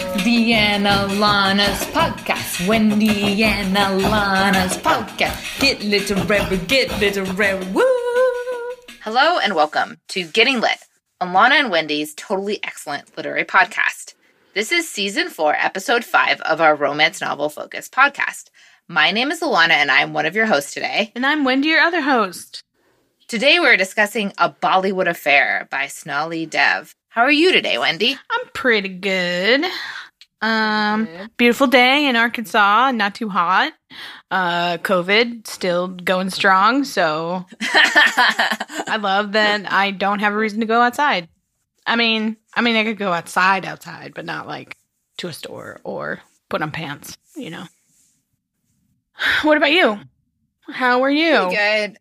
Wendy and Ilana's podcast. Wendy and Ilana's podcast. Get literary, get literary. Woo! Hello and welcome to Getting Lit, Ilana and Wendy's totally excellent literary podcast. This is season four, episode five of our romance novel focused podcast. My name is Ilana and I'm one of your hosts today. And I'm Wendy, your other host. Today we're discussing A Bollywood Affair by Sonali Dev. How are you today, Wendy? I'm pretty good. Um, beautiful day in Arkansas, not too hot. Uh, COVID still going strong, so I love that I don't have a reason to go outside. I mean, I mean, I could go outside, outside, but not like to a store or put on pants. You know. What about you? How are you? Good.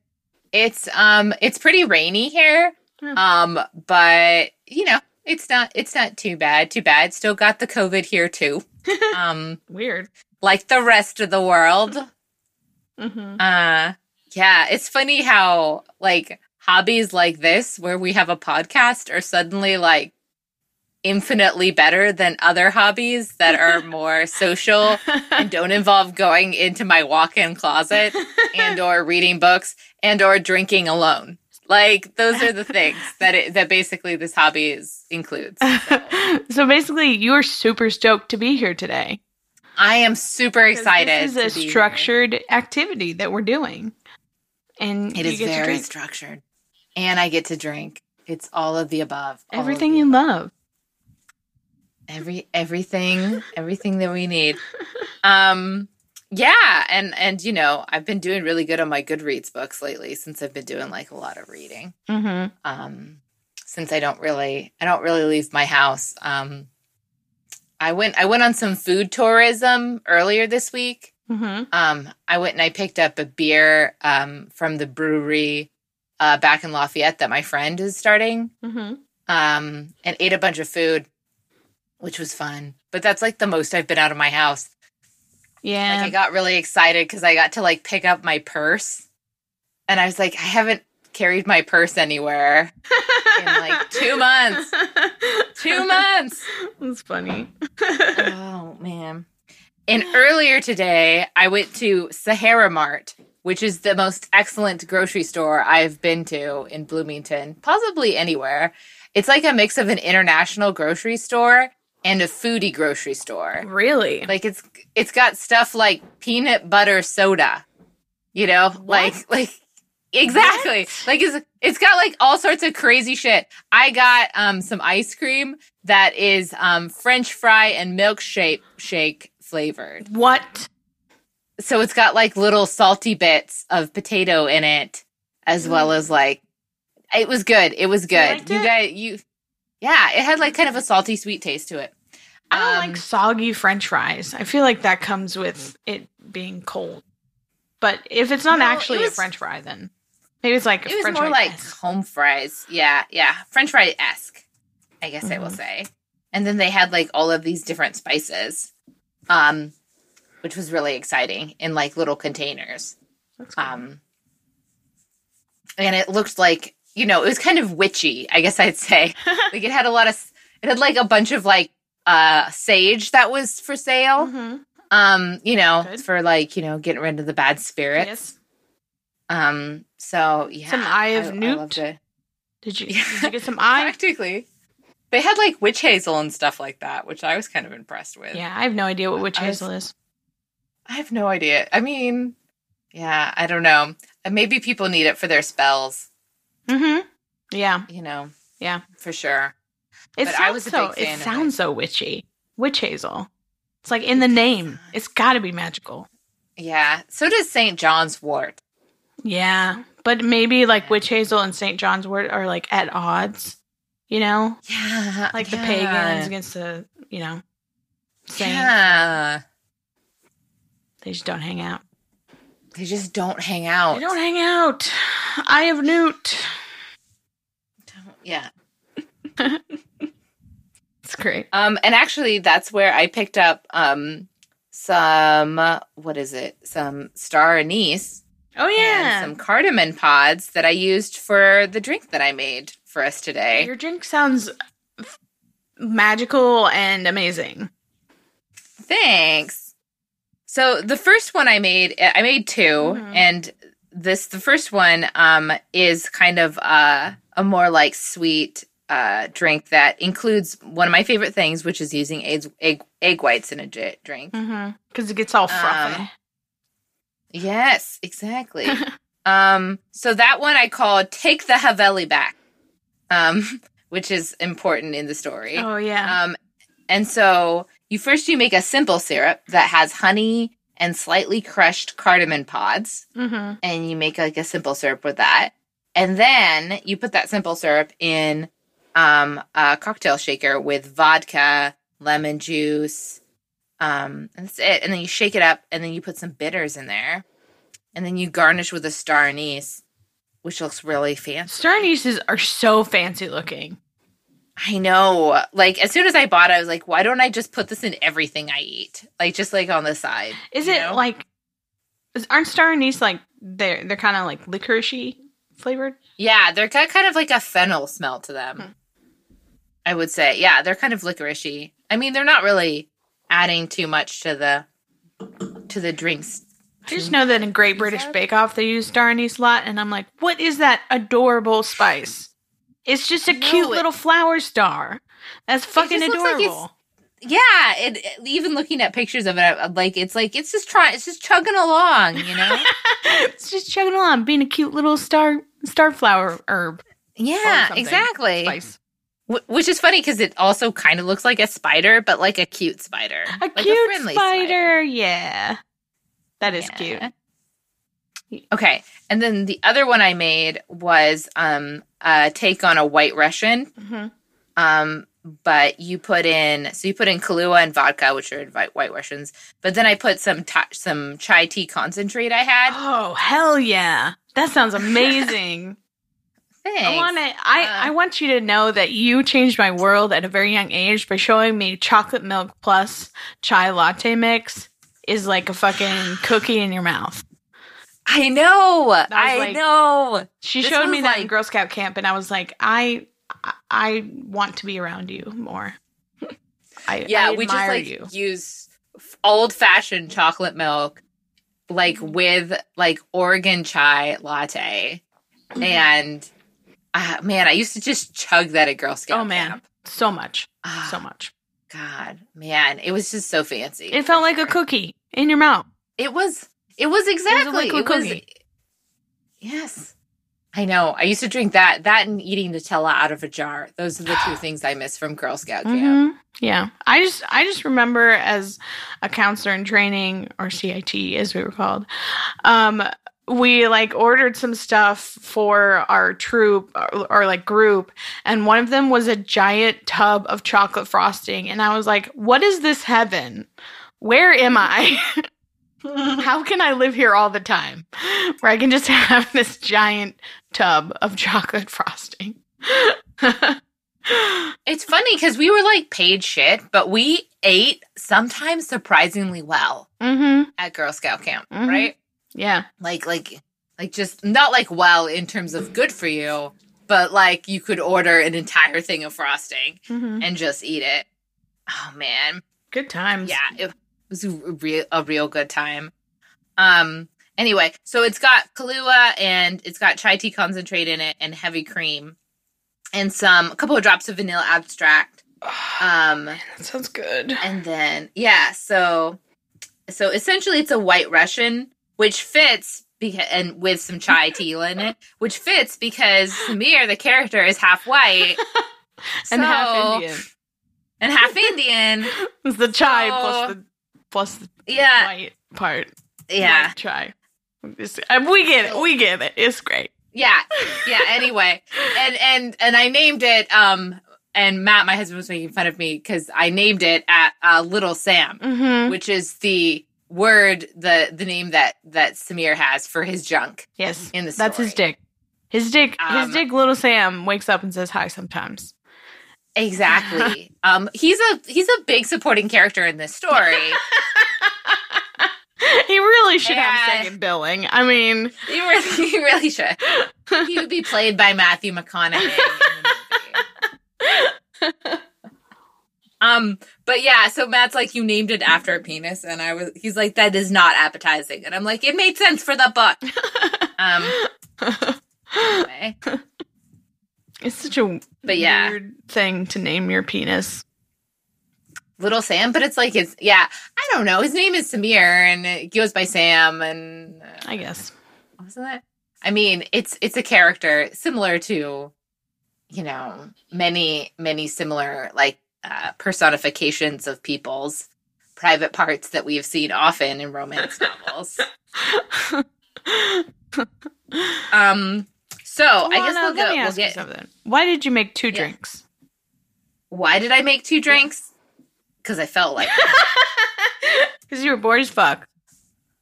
It's um it's pretty rainy here. Um but you know, it's not it's not too bad. Too bad. Still got the COVID here too. um Weird. like the rest of the world. hmm Uh yeah, it's funny how like hobbies like this where we have a podcast are suddenly like infinitely better than other hobbies that are more social and don't involve going into my walk-in closet and or reading books and or drinking alone. Like those are the things that it, that basically this hobby is includes. so basically, you are super stoked to be here today. I am super excited. This to is a here. structured activity that we're doing, and It is very structured, and I get to drink. It's all of the above. everything the you love. every everything everything that we need um yeah and and you know i've been doing really good on my goodreads books lately since i've been doing like a lot of reading Mm-hmm. um since i don't really i don't really leave my house um i went i went on some food tourism earlier this week Mm-hmm. um i went and i picked up a beer um from the brewery uh back in lafayette that my friend is starting Mm-hmm. um, and ate a bunch of food, which was fun. But that's like the most I've been out of my house. Yeah. Like I got really excited because I got to like pick up my purse, and I was like, I haven't carried my purse anywhere in like two months. Two months. That's funny. oh man. And earlier today, I went to Sahara Mart, which is the most excellent grocery store I've been to in Bloomington, possibly anywhere. It's like a mix of an international grocery store and a foodie grocery store. really? Like it's it's got stuff like peanut butter soda. You know? Like like exactly. Like it's it's got like all sorts of crazy shit. I got um some ice cream that is um french fry and milkshake shake flavored. what? So it's got like little salty bits of potato in it as well as like it was good. It was good. You it? guys you Yeah, it had like kind of a salty sweet taste to it. I don't Um, like soggy French fries. I feel like that comes with it being cold. But if it's not No, it actually a French fry, then maybe it's like a It was French more like home fries. Yeah, yeah. French fry esque, I guess I will Mhm. say. And then they had like all of these different spices, um, which was really exciting in like little containers. That's cool. Um, and it looked like, you know, it was kind of witchy, I guess I'd say. like it had a lot of, it had like a bunch of like uh sage that was for sale. Mhm. Um, you know, Good. for like, you know, getting rid of the bad spirits. Yes. Um, so yeah. Some Eye of I- I Newt? it. Did you Yeah. did you get some eye? Practically. They had like witch hazel and stuff like that, which I was kind of impressed with. Yeah, I have no idea what witch I was- hazel is. I have no idea. I mean, yeah, I don't know. Maybe people need it for their spells, Mm-hmm. Yeah, you know, yeah. for sure. It But sounds I was a so. big fan it sounds so witchy. Witch hazel. It's like in the name. It's got to be magical. Yeah. So does St. John's wort. Yeah, but maybe like witch hazel and St. John's wort are like at odds. You know, Yeah. like the pagans against the you know saints. Yeah. They just don't hang out. They just don't hang out. They don't hang out. Eye of Newt. Yeah. It's great. Um, and actually, that's where I picked up um some what is it? Some star anise Oh yeah. and some cardamom pods that I used for the drink that I made for us today. Your drink sounds f- magical and amazing. Thanks. So the first one I made, I made 2 Mhm. and this the first one um is kind of uh, a more like sweet uh drink that includes one of my favorite things, which is using egg egg, egg whites in a j- drink. Mm-hmm. Because it gets all frothy. Um, Yes, exactly. um, so that one I call "Take the Haveli Back," um, which is important in the story. oh yeah. Um, and so you first you make a simple syrup that has honey and slightly crushed cardamom pods, mm-hmm. and you make like a simple syrup with that. And then you put that simple syrup in um, a cocktail shaker with vodka, lemon juice, um, and that's it. And then you shake it up, and then you put some bitters in there, and then you garnish with a star anise, which looks really fancy. Star anises are so fancy looking. I know. Like as soon as I bought it, I was like, why don't I just put this in everything I eat? Like just like on the side. Is it know? like? Aren't star anise like they're they're kind of like licoricey flavored? Yeah, they're got kind of like a fennel smell to them. Hmm. I would say. Yeah, they're kind of licoricey. I mean, they're not really adding too much to the to the drinks. I just know that in Great British? Bake Off they use star anise a lot, and I'm like, what is that adorable spice? It's just a cute it- little flower star. That's fucking just looks like adorable. Yeah, it, it- even looking at pictures of it, I'm like it's like it's just trying, it's just chugging along, you know? it's just chugging along, being a cute little star star flower herb. yeah, exactly. Spice. Wh- Which is funny because it also kind of looks like a spider, but like a cute spider, A like cute friendly spider, yeah. That is Yeah. cute. Okay, and then the other one I made was um a take on a White Russian. hmm Um, but you put in so you put in Kahlua and vodka, which are White Russians. But then I put some ta- some chai tea concentrate I had. Oh hell yeah! That sounds amazing. Thanks. I want to. I Uh, I want you to know that you changed my world at a very young age by showing me chocolate milk plus chai latte mix is like a fucking cookie in your mouth. I know. I like- know. She This showed me that in Girl Scout camp, and I was like, I I- I want to be around you more. I Yeah, I we just like you. use old fashioned chocolate milk, like with like Oregon chai latte, Mm-hmm. and uh, man, I used to just chug that at Girl Scout Oh man, camp. so much, Ah, so much. God, man, it was just so fancy. It felt like a cookie in your mouth. It was. It was exactly. it was. cookie. Yes, I know. I used to drink that. That and eating Nutella out of a jar. Those are the two things I miss from Girl Scout camp. Mhm. Yeah, I just I just remember as a counselor in training or CIT as we were called, um, we like ordered some stuff for our troop or, or like group, and one of them was a giant tub of chocolate frosting, and I was like, "What is this heaven? Where am I?" How can I live here all the time where I can just have this giant tub of chocolate frosting? It's funny because we were like paid shit, but we ate sometimes surprisingly well mm-hmm. at Girl Scout camp, Mhm. right? Yeah. Like, like, like just not like well in terms of good for you, but like you could order an entire thing of frosting Mm-hmm. and just eat it. Oh man, Good times. yeah, it was a real a real good time. Um. Anyway, so it's got Kahlua and it's got chai tea concentrate in it and heavy cream, and some a couple of drops of vanilla abstract. Um, That sounds good. and then yeah, so so essentially it's a White Russian, which fits because and with some chai tea in it, which fits because Samir, the character, is half white and half Indian. and half Indian. It's the chai So- plus the plus the Yeah, white part. yeah. It's- uh, we get it. We get it. It's great. Yeah. Yeah. Anyway, and and and I named it. Um, and Matt, my husband, was making fun of me because I named it at uh, Little Sam, Mm-hmm. which is the word the the name that that Samir has for his junk Yes. in the That's his dick. His dick. Um, his dick. Little Sam wakes up and says hi sometimes. Exactly. um, he's a he's a big supporting character in this story. he really should have Yeah. second billing. I mean, he, really, he really should. He would be played by Matthew McConaughey. in the movie. Um, but yeah, so Matt's like, you named it after a penis, and I was, he's like, that is not appetizing, and I'm like, it made sense for the book. Um, anyway, a But yeah. weird thing to name your penis. little Sam, but it's like it's yeah, I don't know. His name is Samir, and it goes by Sam, and uh, I guess. wasn't that? I mean, it's it's a character similar to, you know, many many similar like uh, personifications of people's private parts that we have seen often in romance novels. Um, so I guess we'll let go. me We'll ask you get. something. Why did you make two Yeah. drinks? Why did I make two drinks? Because I felt like. Because you were bored as fuck.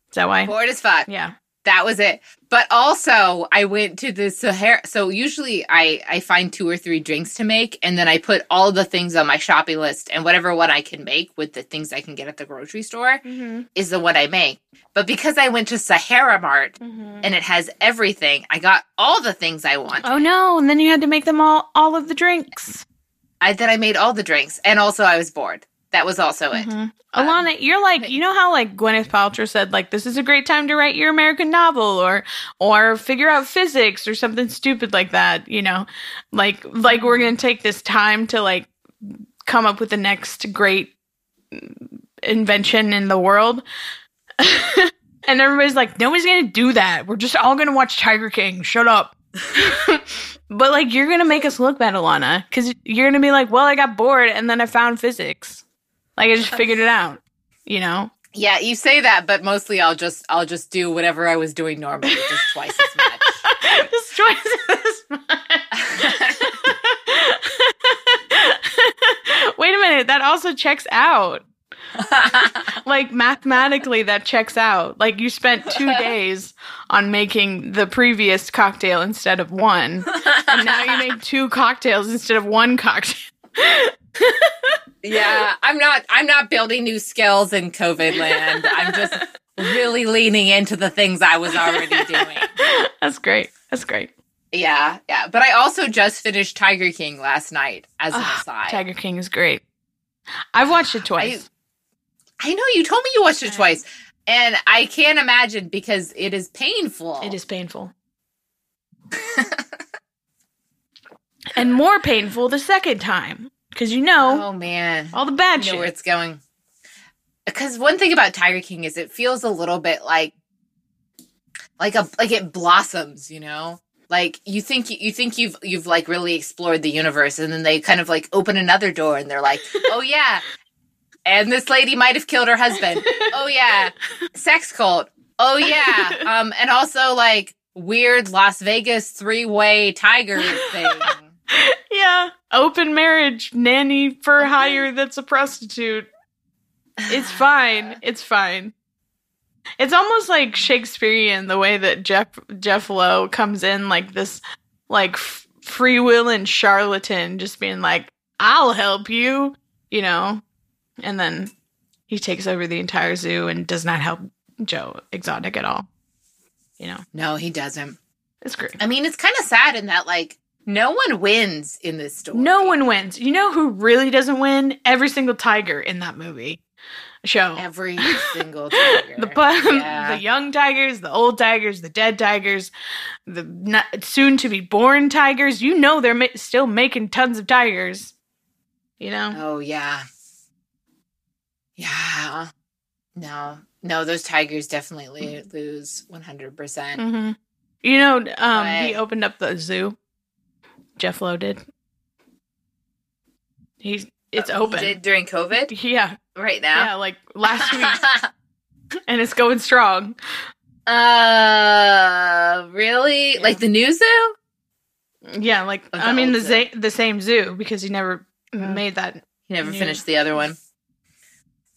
Is that why? bored as fuck. Yeah. That was it. But also, I went to the Sahara. So usually, I I find two or three drinks to make, and then I put all the things on my shopping list, and whatever one I can make with the things I can get at the grocery store Mm-hmm. is the one I make. But because I went to Sahara Mart and it has everything, I got all the things I want. Oh no! And then you had to make them all all of the drinks. I then I made all the drinks, and also I was bored. That was also it. Mhm. Ilana, you're like you know how like Gwyneth Paltrow said like this is a great time to write your American novel or or figure out physics or something stupid like that. You know, like like we're gonna take this time to like come up with the next great invention in the world. and everybody's like, nobody's gonna do that. We're just all gonna watch Tiger King. Shut up. but like, you're gonna make us look bad, Ilana, because you're gonna be like, well, I got bored and then I found physics. Like I just figured it out. You know. Yeah, you say that, but mostly I'll just I'll just do whatever I was doing normally, just twice as much. Just twice as much. Wait a minute, that also checks out. Like mathematically, that checks out. Like you spent two days on making the previous cocktail instead of one, and now you make two cocktails instead of one cocktail. Yeah, I'm not I'm not building new skills in COVID land. I'm just really leaning into the things I was already doing. That's great. That's great. Yeah, yeah. But I also just finished Tiger King last night as an Ugh, aside. Tiger King is great. I've watched it twice. I know you told me you watched it twice. And I can't imagine because it is painful. It is painful. and more painful the second time. Because you know Oh man. all the bad I know where it's going. Because one thing about Tiger King is it feels a little bit like like a like it blossoms, you know? Like you think you think you've you've like really explored the universe and then they kind of like open another door and they're like, "Oh yeah. And this lady might have killed her husband. Oh yeah. Sex cult. Oh yeah. Um and also like weird Las Vegas three-way tiger thing. Yeah. Open marriage, nanny for hire that's a prostitute. It's fine. It's fine. It's almost like Shakespearean the way that Jeff Jeff Lowe comes in like this like f- free will and charlatan just being like I'll help you, you know. And then he takes over the entire zoo and does not help Joe Exotic at all. You know. No, he doesn't. It's great. I mean, it's kind of sad in that like no one wins in this story. No one wins. You know who really doesn't win? Every single tiger in that movie show. Every single tiger. the Yeah. the young tigers, the old tigers, the dead tigers, the not, soon to be born tigers. You know they're ma- still making tons of tigers. You know. Oh yeah. Yeah. No. No, those tigers definitely lose 100%. hmm You know, um, he opened up the zoo. Jeff Lowe did. He's it's Uh, open. He did during COVID Yeah, right now? yeah, like last week, and it's going strong. uh really? Yeah. Like the new zoo? Yeah, like Oh, I mean the zoo. the same zoo because he never Mhm. made that. He never New. finished the other one.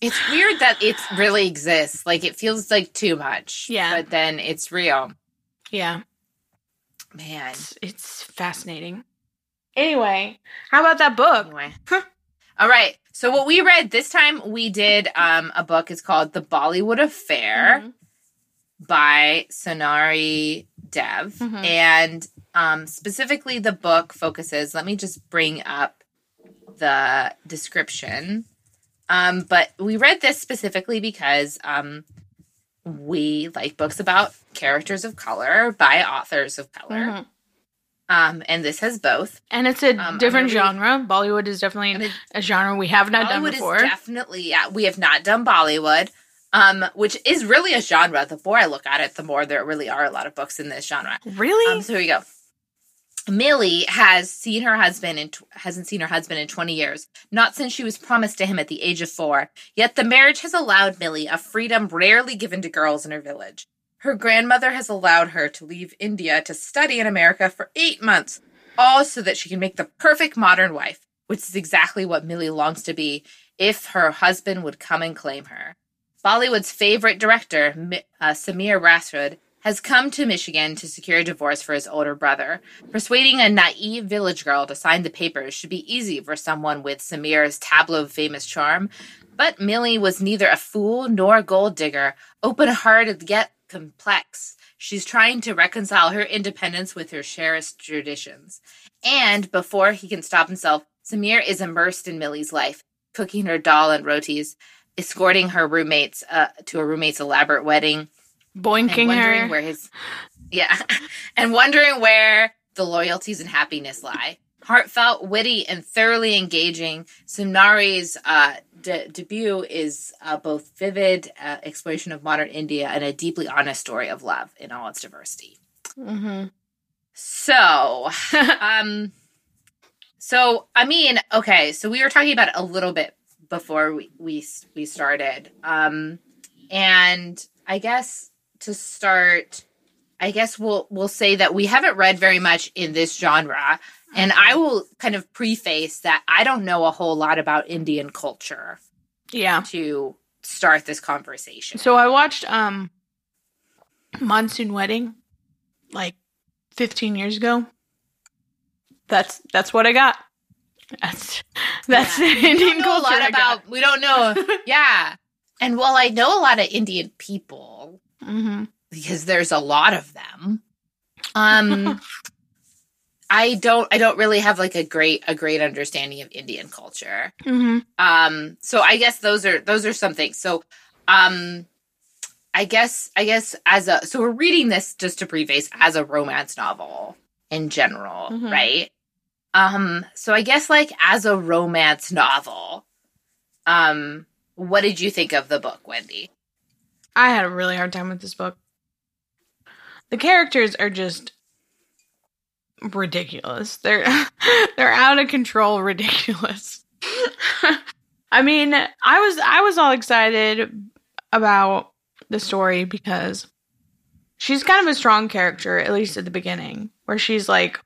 It's weird that it really exists. Like it feels like too much. Yeah. But then it's real. Yeah, Man. it's, it's fascinating. Anyway, how about that book? Anyway. All right. So what we read this time, we did um, a book. It's called The Bollywood Affair Mhm. by Sonali Dev, Mhm. and um, specifically the book focuses. Let me just bring up the description. Um, but we read this specifically because um, we like books about characters of color by authors of color. Mhm. Um, and this has both. And it's a Um, different gonna genre. Bollywood is definitely a genre we have not done Bollywood before. is definitely yeah. We have not done Bollywood, um, which is really a genre. The more I look at it, the more there really are a lot of books in this genre. really? Um, so here we go. Millie has seen her husband and hasn't seen her husband in 20 years, not since she was promised to him at the age of four. Yet the marriage has allowed Millie a freedom rarely given to girls in her village. Her grandmother has allowed her to leave India to study in America for eight months, all so that she can make the perfect modern wife, which is exactly what Millie longs to be if her husband would come and claim her. Bollywood's favorite director, uh, Samir Rathod, has come to Michigan to secure a divorce for his older brother. Persuading a naive village girl to sign the papers should be easy for someone with Samir's tableau famous charm. But Millie was neither a fool nor a gold digger, open hearted yet complex. She's trying to reconcile her independence with her cherished traditions. And before he can stop himself, Samir is immersed in Millie's life, cooking her dal and rotis, escorting her roommates uh, to a roommate's elaborate wedding, Boinking her. where his yeah. And wondering where the loyalties and happiness lie. Heartfelt witty and thoroughly engaging. Sonali's uh, de- debut is uh, both vivid uh, exploration of modern india and a deeply honest story of love in all its diversity. Hmm so um so i mean okay so we were talking about it a little bit before we we, we started. Um and i guess to start i guess we'll we'll say that we haven't read very much in this genre and i will kind of preface that i don't know a whole lot about indian culture yeah. to start this conversation So I watched um Monsoon Wedding like 15 years ago. That's that's what I got. That's that's Yeah. the Indian don't know a culture lot I got. about we don't know yeah and while i know a lot of indian people hmm because there's a lot of them. Um I don't I don't really have like a great a great understanding of Indian culture. hmm Um so I guess those are those are some things. So um I guess I guess as a so we're reading this just to preface as a romance novel in general, Mhm. right? Um so I guess like as a romance novel, um what did you think of the book, Wendy? I had a really hard time with this book. The characters are just ridiculous. They're they're out of control ridiculous. I mean, I was I was all excited about the story because she's kind of a strong character at least at the beginning where she's like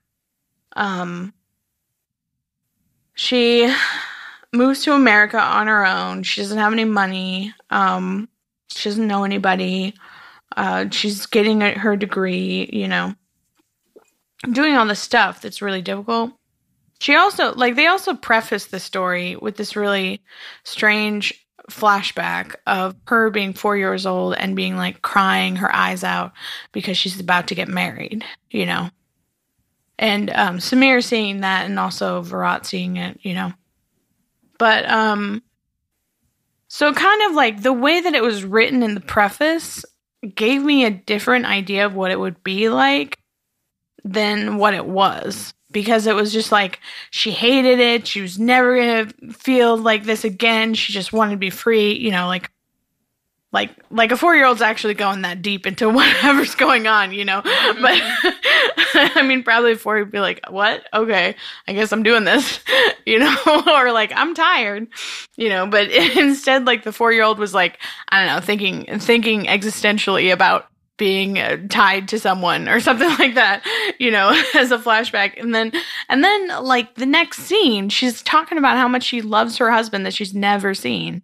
um she moves to America on her own. She doesn't have any money. Um she doesn't know anybody. Uh, she's getting her degree, you know, doing all this stuff that's really difficult. She also, like, they also preface the story with this really strange flashback of her being four years old and being like crying her eyes out because she's about to get married, you know. And um, Samir seeing that and also Virat seeing it, you know. But um, so kind of like the way that it was written in the preface gave me a different idea of what it would be like than what it was because it was just like she hated it. She was never going to feel like this again. She just wanted to be free, you know, like like like a 4-year-old's actually going that deep into whatever's going on, you know. But I mean probably a 4 would be like, "What? Okay, I guess I'm doing this." you know, or like I'm tired, you know, but instead like the 4-year-old was like, I don't know, thinking thinking existentially about being uh, tied to someone or something like that, you know, as a flashback. And then and then like the next scene, she's talking about how much she loves her husband that she's never seen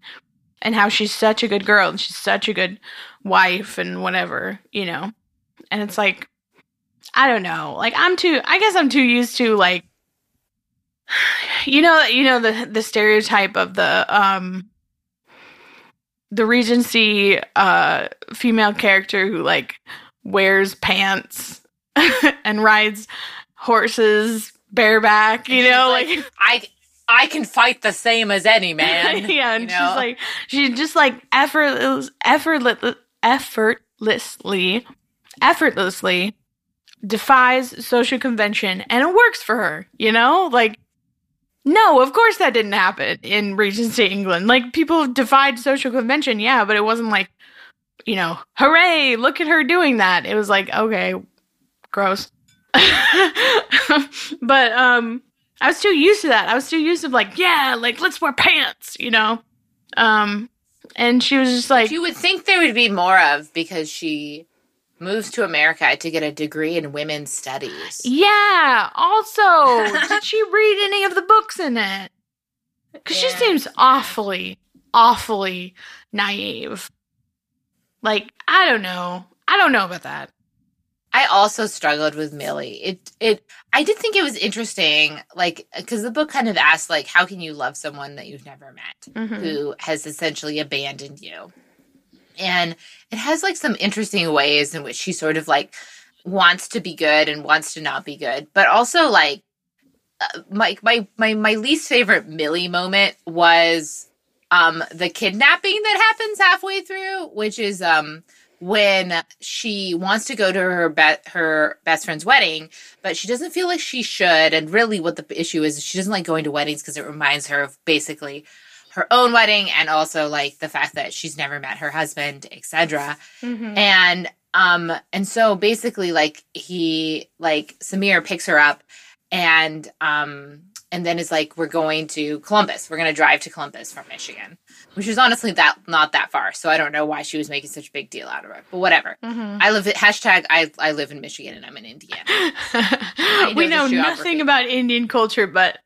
and how she's such a good girl and she's such a good wife and whatever, you know. And it's like I don't know. Like I'm too I guess I'm too used to like you know you know the the stereotype of the um the regency uh female character who like wears pants and rides horses bareback you know like, I I can fight the same as any man. yeah, and you she's like she just like effortless, effortless, effortlessly, effortlessly defies social convention, and it works for her. You know, like no, of course that didn't happen in Regency England. Like people defied social convention, yeah, but it wasn't like you know, hooray, look at her doing that. It was like okay, gross. but um I was too used to that. I was too used to like, yeah, like let's wear pants, you know. Um and she was just like you would think there would be more of because she moves to America to get a degree in women's studies. Yeah. Also, did she read any of the books in it? Cuz she seems awfully awfully naive. Like, I don't know. I don't know about that. I also struggled with Millie. It it I did think it was interesting, like because the book kind of asks like, how can you love someone that you've never met, Mhm. who has essentially abandoned you, and it has like some interesting ways in which she sort of like wants to be good and wants to not be good, but also like uh, my my my my least favorite Millie moment was um the kidnapping that happens halfway through, which is um when she wants to go to her be- her best friend's wedding, but she doesn't feel like she should. And really, what the issue is, she doesn't like going to weddings because it reminds her of basically her own wedding, and also like the fact that she's never met her husband, etc. And um, and so basically, like he like Samir picks her up, and um, and then is like, we're going to Columbus. We're going to drive to Columbus from Michigan, which is honestly that not that far. So I don't know why she was making such a big deal out of it, but whatever. Mhm. I live at hashtag I I live in Michigan and I'm in Indiana. we know nothing about Indian culture, but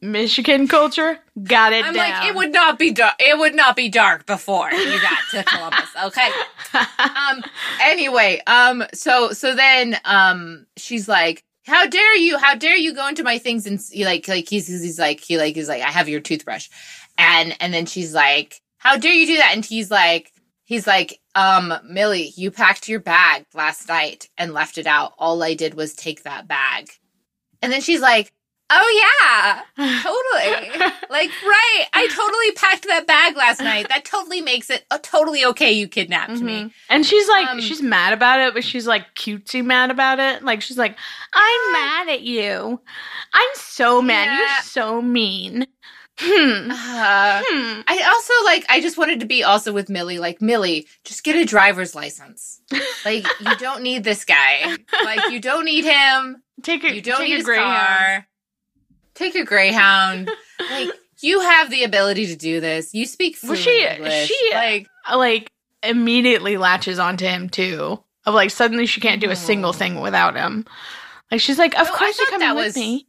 Michigan culture got it I'm down. like, it would not be dark. It would not be dark before you got to Columbus. Okay. um anyway um so so then um she's like how dare you how dare you go into my things and like like he's he's like he like he's like i have your toothbrush and and then she's like how dare you do that and he's like he's like um millie you packed your bag last night and left it out all i did was take that bag and then she's like oh yeah totally like right i totally packed that bag last night that totally makes it uh, totally okay you kidnapped me Mhm. And she's like, Um, she's mad about it, but she's like cutesy mad about it. Like she's like, I'm mad at you. I'm so mad. Yeah. You're so mean. Hmm. Uh, Hmm. I also like. I just wanted to be also with Millie. Like Millie, just get a driver's license. Like you don't need this guy. Like you don't need him. Take a You don't take need a his Greyhound. car. Take a Greyhound. like you have the ability to do this. You speak Well, she- English. she- like Uh, Like immediately latches onto him too. Of like suddenly she can't do a single Oh. thing without him. Like she's like, of Oh, course you're coming that with was- me.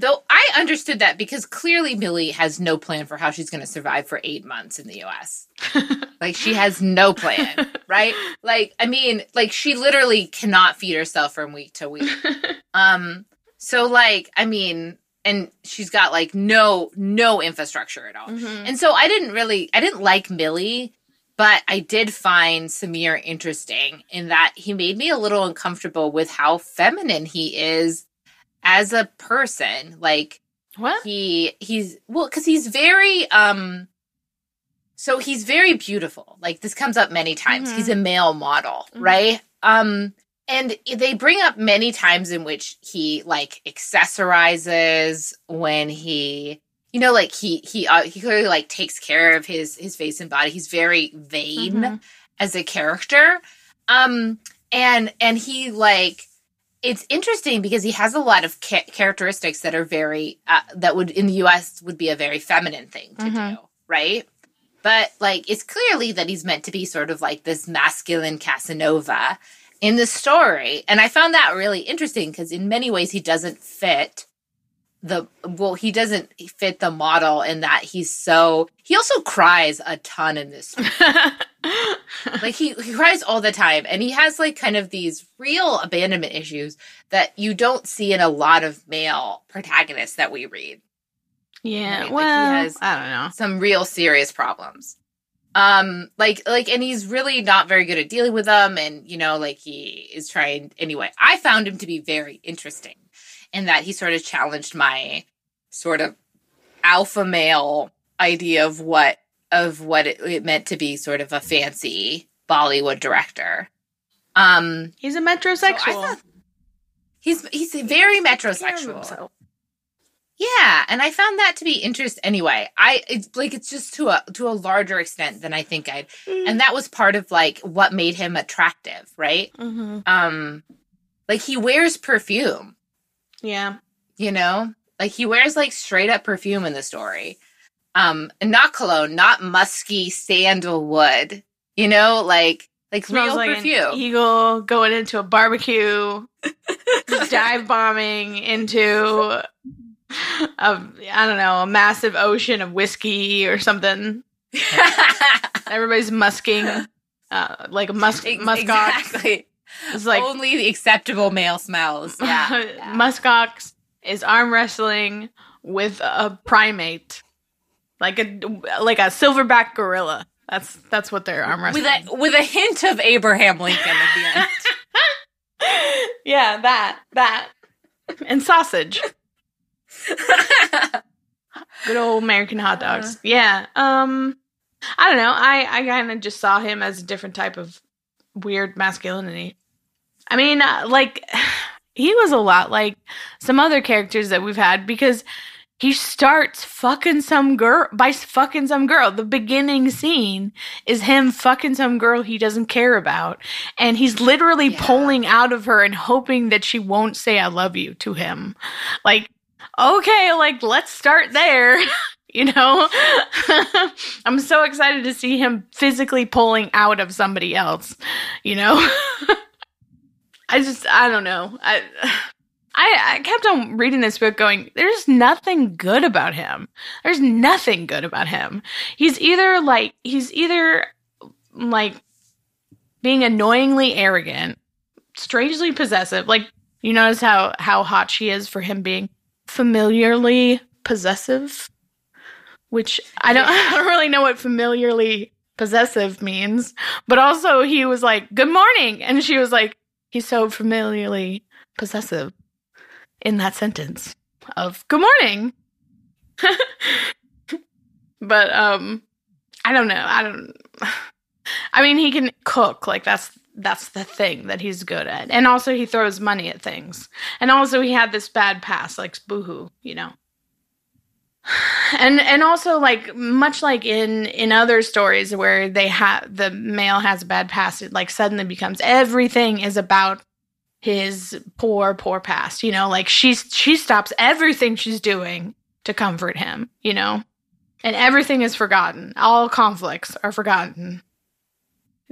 Though I understood that because clearly Millie has no plan for how she's going to survive for eight months in the U.S. Like she has no plan, right? Like I mean, like she literally cannot feed herself from week to week. Um so like I mean, and she's got like no no infrastructure at all. Mhm. And so I didn't really I didn't like Millie, but I did find Samir interesting in that he made me a little uncomfortable with how feminine he is as a person. Like What? he he's well because he's very um so he's very beautiful like this comes up many times Mhm. he's a male model Mhm. right um and they bring up many times in which he like accessorizes when he you know like he he uh, he clearly like takes care of his his face and body he's very vain Mhm. as a character um and and he like it's interesting because he has a lot of ca- characteristics that are very uh, that would in the US would be a very feminine thing to Mhm. do, right? But like it's clearly that he's meant to be sort of like this masculine Casanova in the story, and I found that really interesting because in many ways he doesn't fit the well he doesn't fit the model in that he's so he also cries a ton in this like he, he cries all the time and he has like kind of these real abandonment issues that you don't see in a lot of male protagonists that we read yeah. Right, like he well, has- I don't know. some real serious problems um like like and he's really not very good at dealing with them and you know like he is trying anyway i found him to be very interesting in that he sort of challenged my sort of alpha male idea of what of what it, it meant to be sort of a fancy Bollywood director. Um, He's a metrosexual. So thought- he's he's very metrosexual. Yeah, and I found that to be interesting. Anyway, I it's like it's just to a to a larger extent than I think I'd, and that was part of like what made him attractive, right? Mhm. Um, like he wears perfume, Yeah. you know, like he wears like straight up perfume in the story, um, not cologne, not musky sandalwood, you know, like like Smells real like perfume. eagle going into a barbecue, dive bombing into a I don't know a massive ocean of whiskey or something. Everybody's musking, uh, like a musk muskox. exactly. It's like Only the acceptable male smells. Yeah. yeah. muskox is arm wrestling with a primate, like a like a silverback gorilla. That's that's what they're arm with a with a hint of Abraham Lincoln at the end. yeah, that that and sausage. Good old American hot dogs. Yeah. Um I don't know. I I kind of just saw him as a different type of weird masculinity. I mean, uh, like he was a lot like some other characters that we've had because he starts fucking some girl by fucking some girl. The beginning scene is him fucking some girl he doesn't care about and he's literally Yeah. pulling out of her and hoping that she won't say I love you to him. Like okay, like let's start there. you know? I'm so excited to see him physically pulling out of somebody else, you know? I just I don't know. I I I kept on reading this book going, there's nothing good about him. There's nothing good about him. He's either like he's either like being annoyingly arrogant, strangely possessive. Like you notice how how hot she is for him being familiarly possessive, which I don't I don't really know what familiarly possessive means. But also he was like, "Good morning," and she was like, "He's so familiarly possessive." In that sentence of "Good morning," but um, I don't know. I don't. I mean, he can cook. Like that's that's the thing that he's good at. And also he throws money at things. And also he had this bad past, like Boohoo, you know. And and also like much like in in other stories where they have the male has a bad past, it like suddenly becomes everything is about his poor poor past, you know, like she's she stops everything she's doing to comfort him, you know. And everything is forgotten. All conflicts are forgotten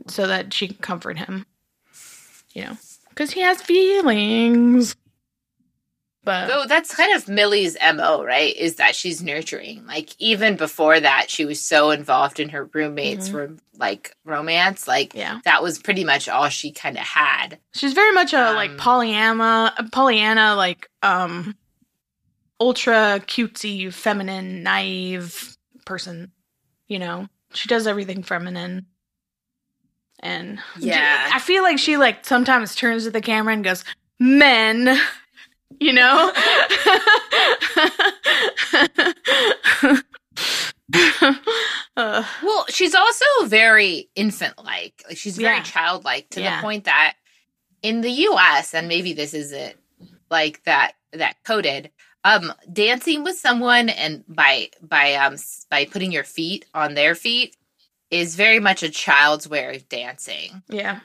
so that she can comfort him. You know, because he has feelings. But So that's kind of Millie's MO, right? Is that she's nurturing. Like even before that, she was so involved in her roommates' Mhm. rom- like romance. Like yeah, that was pretty much all she kind of had. she's very much a like Um, Pollyanna, Pollyanna, like um, ultra cutesy, feminine, naive person. You know, she does everything feminine. And Yeah. I feel like she like sometimes turns to the camera and goes, "Men," you know. Well, she's also very infant-like. Like she's very Yeah. childlike to Yeah. the point that in the U.S. and maybe this isn't like that that coded. Um, dancing with someone and by by um by putting your feet on their feet is very much a child's way of dancing. yeah,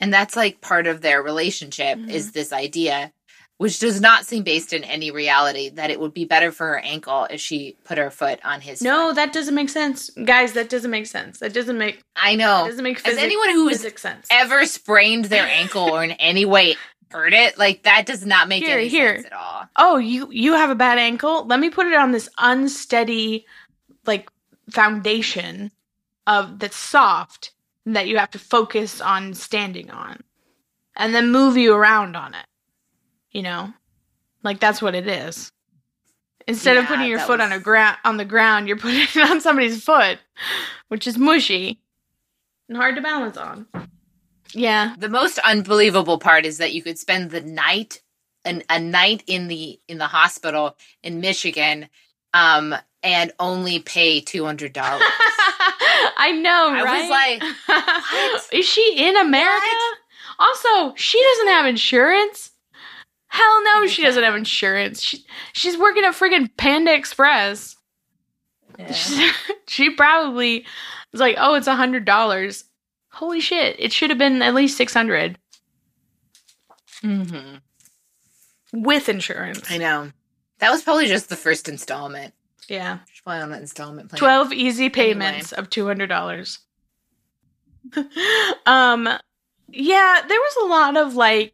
and that's like part of their relationship Mhm. is this idea which does not seem based in any reality that it would be better for her ankle if she put her foot on his no, foot. that doesn't make sense, guys. That doesn't make sense. That doesn't make i know doesn't make as physics, anyone who has sense. ever sprained their ankle or in any way hurt it like that does not make Here, any here. sense at all oh, you you have a bad ankle. Let me put it on this unsteady, like foundation of that's soft that you have to focus on standing on, and then move you around on it. You know, like that's what it is. Instead of putting your foot was- on a ground on the ground, you're putting it on somebody's foot, which is mushy and hard to balance on. Yeah, the most unbelievable part is that you could spend the night an, a night in the in the hospital in michigan um, and only pay two hundred dollars. I know, I right? was like, what? Is she in America? Also, she doesn't have insurance. Hell no, she doesn't have insurance. She, she's working at friggin' Panda Express. Yeah. she probably was like, "Oh, it's a hundred dollars." Holy shit! It should have been at least six hundred Mhm. with insurance. I know. That was probably just the first installment. Yeah, She's probably on an installment plan. twelve easy payments of two hundred dollars. um, yeah, there was a lot of like,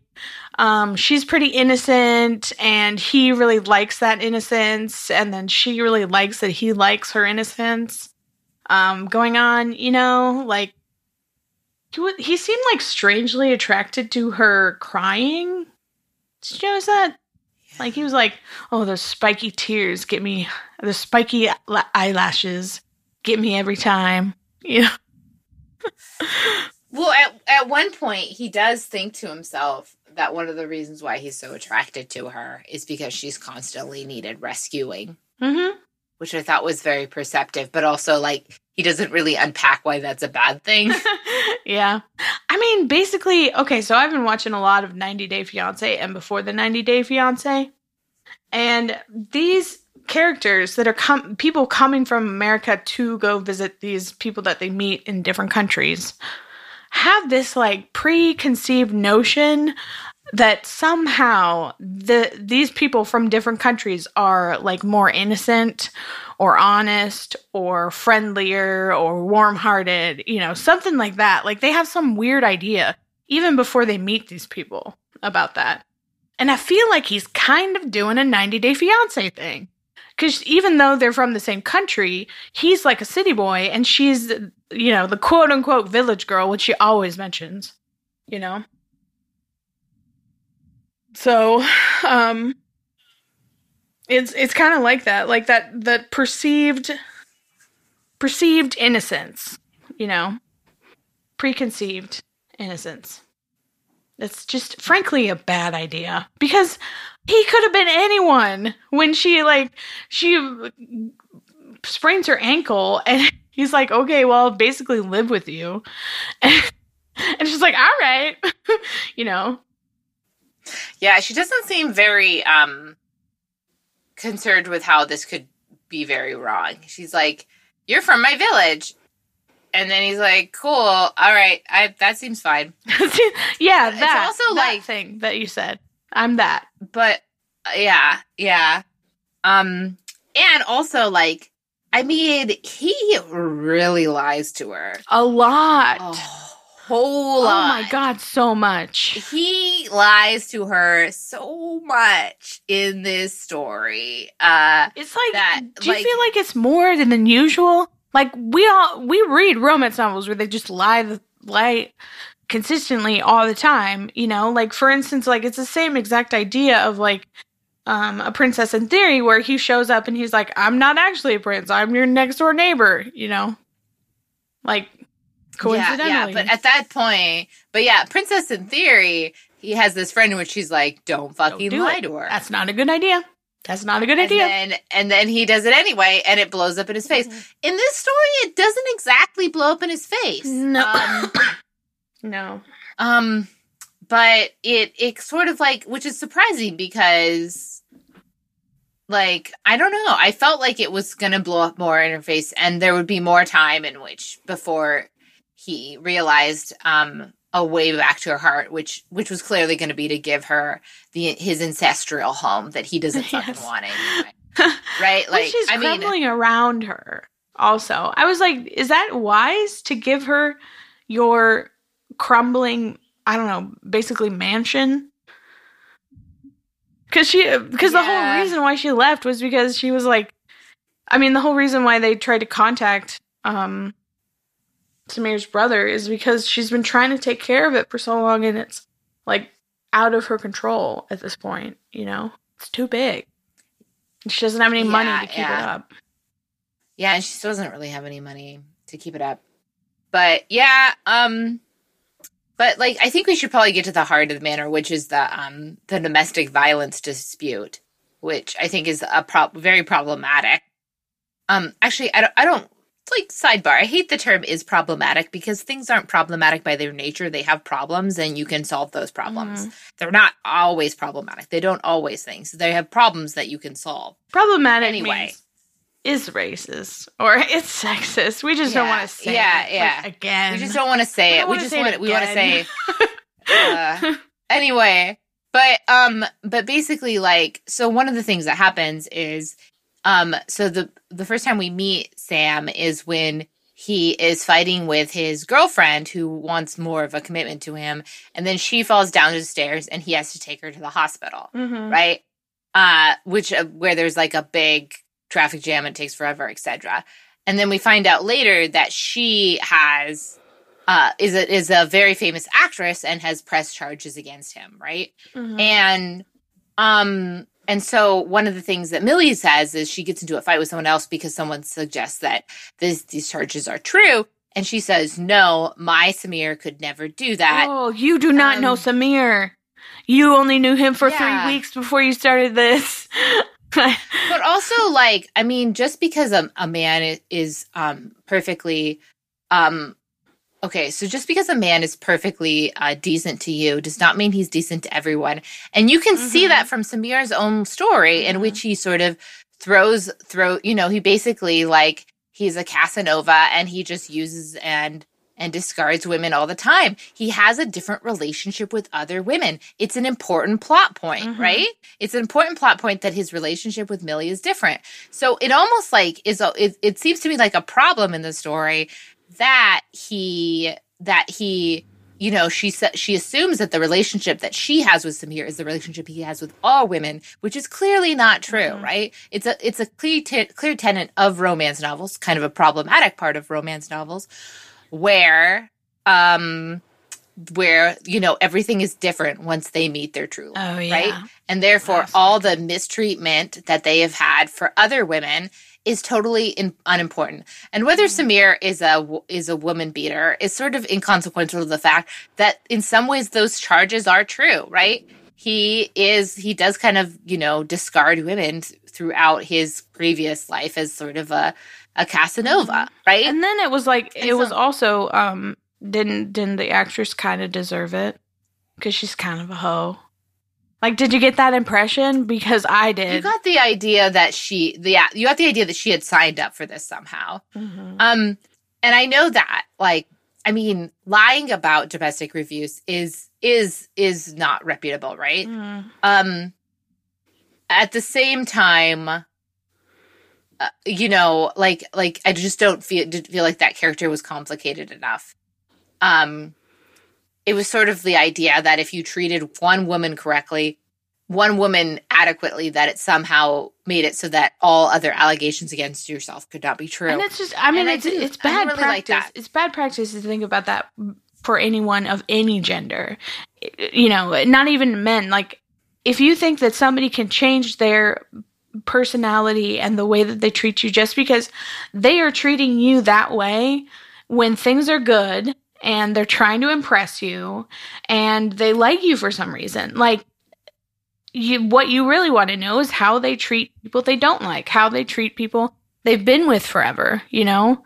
um, she's pretty innocent, and he really likes that innocence, and then she really likes that he likes her innocence. Um, going on, you know, like he he seemed like strangely attracted to her crying. Did you that? Like he was like, "Oh, those spiky tears get me. The spiky eyelashes get me every time." Know? Well, at, at one point, he does think to himself that one of the reasons why he's so attracted to her is because she's constantly needed rescuing, Mm-hmm. which I thought was very perceptive, but also like he doesn't really unpack why that's a bad thing. yeah. I mean, basically, okay, so I've been watching a lot of 90 Day Fiance and before the 90 Day Fiance. And these characters that are com- people coming from America to go visit these people that they meet in different countries have this like preconceived notion that somehow the these people from different countries are like more innocent or honest or friendlier or warm-hearted, you know, something like that. Like they have some weird idea even before they meet these people about that. And I feel like he's kind of doing a 90 Day Fiance thing. Because even though they're from the same country, he's like a city boy and she's, you know, the quote unquote village girl, which she always mentions, you know? So, um, it's it's kind of like that, like that that perceived perceived innocence, you know, preconceived innocence. It's just frankly a bad idea because he could have been anyone when she like she sprains her ankle and he's like, "Okay, well, basically live with you." And, and she's like, "All right." you know. Yeah, she doesn't seem very um concerned with how this could be very wrong. She's like, "You're from my village." And then he's like, "Cool. All right. I that seems fine." yeah, It's that also that like- thing that you said. I'm that. but uh, yeah, yeah. Um and also like I mean, he really lies to her. A lot. A whole oh my god, so much. He lies to her so much in this story. Uh It's like, that, do you like- feel like it's more than than usual? Like we all we read romance novels where they just lie the lie consistently all the time. You know, like for instance, like it's the same exact idea of like um a princess in theory where he shows up and he's like, I'm not actually a prince. I'm your next door neighbor. You know, like coincidentally. Yeah, yeah, but at that point, but yeah, Princess in Theory, he has this friend in which she's like, "Don't fucking do lie it. to her." That's not a good idea. That's not a good and idea. then and then he does it anyway, and it blows up in his face. In this story, it doesn't exactly blow up in his face. No. Um, no. um, but it it sort of like, which is surprising because, like, I don't know. I felt like it was gonna blow up more in her face, and there would be more time in which before he realized um a way back to her heart, which which was clearly going to be to give her the his ancestral home that he doesn't fucking Yes. want anyway. Right? Like, she's I mean, crumbling around her. Also, I was like, is that wise to give her your crumbling? I don't know, basically mansion. Because she, because the whole reason why she left was because she was like, I mean, the whole reason why they tried to contact um Samir's brother is because she's been trying to take care of it for so long, and it's like out of her control at this point. You know, it's too big. She doesn't have any money to keep yeah. it up. yeah, and she still doesn't really have any money to keep it up. But yeah, um but like I think we should probably get to the heart of the matter, which is the um the domestic violence dispute, which I think is a pro- very problematic um actually I don't I don't like sidebar. I hate the term is problematic because things aren't problematic by their nature. They have problems and you can solve those problems. Mhm. They're not always problematic. They don't always things. They have problems that you can solve. Problematic Anyway. is racist or it's sexist. We just don't want to say yeah, it, yeah. like, again. We just don't want to say We it. We just it want we want to say uh, anyway but um but basically like so one of the things that happens is um so the the first time we meet sam is when he is fighting with his girlfriend who wants more of a commitment to him and then she falls down the stairs and he has to take her to the hospital Mhm. right uh which uh, where there's like a big traffic jam and it takes forever etc and then we find out later that she has uh is a is a very famous actress and has pressed charges against him right Mhm. and um and so one of the things that Mili says is she gets into a fight with someone else because someone suggests that this these charges are true and she says no my Samir could never do that Oh, you do not know Um, Samir. You only knew him for Yeah. three weeks before you started this. but also like i mean just because a, a man is um perfectly um okay so just because a man is perfectly uh, decent to you does not mean he's decent to everyone and you can see Mhm. that from samir's own story in Mhm. which he sort of throws throw you know he basically like he's a casanova and he just uses and and discards women all the time. He has a different relationship with other women. It's an important plot point, Mhm. right? It's an important plot point that his relationship with Mili is different. So it almost like is a it, it seems to me like a problem in the story that he that he you know she she assumes that the relationship that she has with Samir is the relationship he has with all women, which is clearly not true, Mhm. right? It's a it's a clear te- clear tenet of romance novels, kind of a problematic part of romance novels, where um where you know everything is different once they meet their true love, Oh, yeah. right? And therefore, all the mistreatment that they have had for other women is totally in, unimportant. And whether Samir is a is a woman beater is sort of inconsequential to the fact that in some ways those charges are true, right? He is he does kind of you know discard women th- throughout his previous life as sort of a a Casanova, right? And then it was like it was also um didn't didn't the actress kind of deserve it because she's kind of a hoe. Like, did you get that impression? Because I did. you got the idea that she the you got the idea that she had signed up for this somehow. Mhm. Um, and I know that, like, I mean, lying about domestic reviews is is is not reputable, right? Mm. Um, at the same time, uh, you know, like like I just don't feel did feel like that character was complicated enough. Um, it was sort of the idea that if you treated one woman correctly, one woman adequately, that it somehow made it so that all other allegations against yourself could not be true. And it's just, I mean, And I it's didn't- it's bad really like practice. that. It's bad practice to think about that for anyone of any gender. You know, not even men. Like, if you think that somebody can change their personality and the way that they treat you just because they are treating you that way when things are good and they're trying to impress you and they like you for some reason. Like, you what you really want to know is how they treat people they don't like, how they treat people they've been with forever, you know?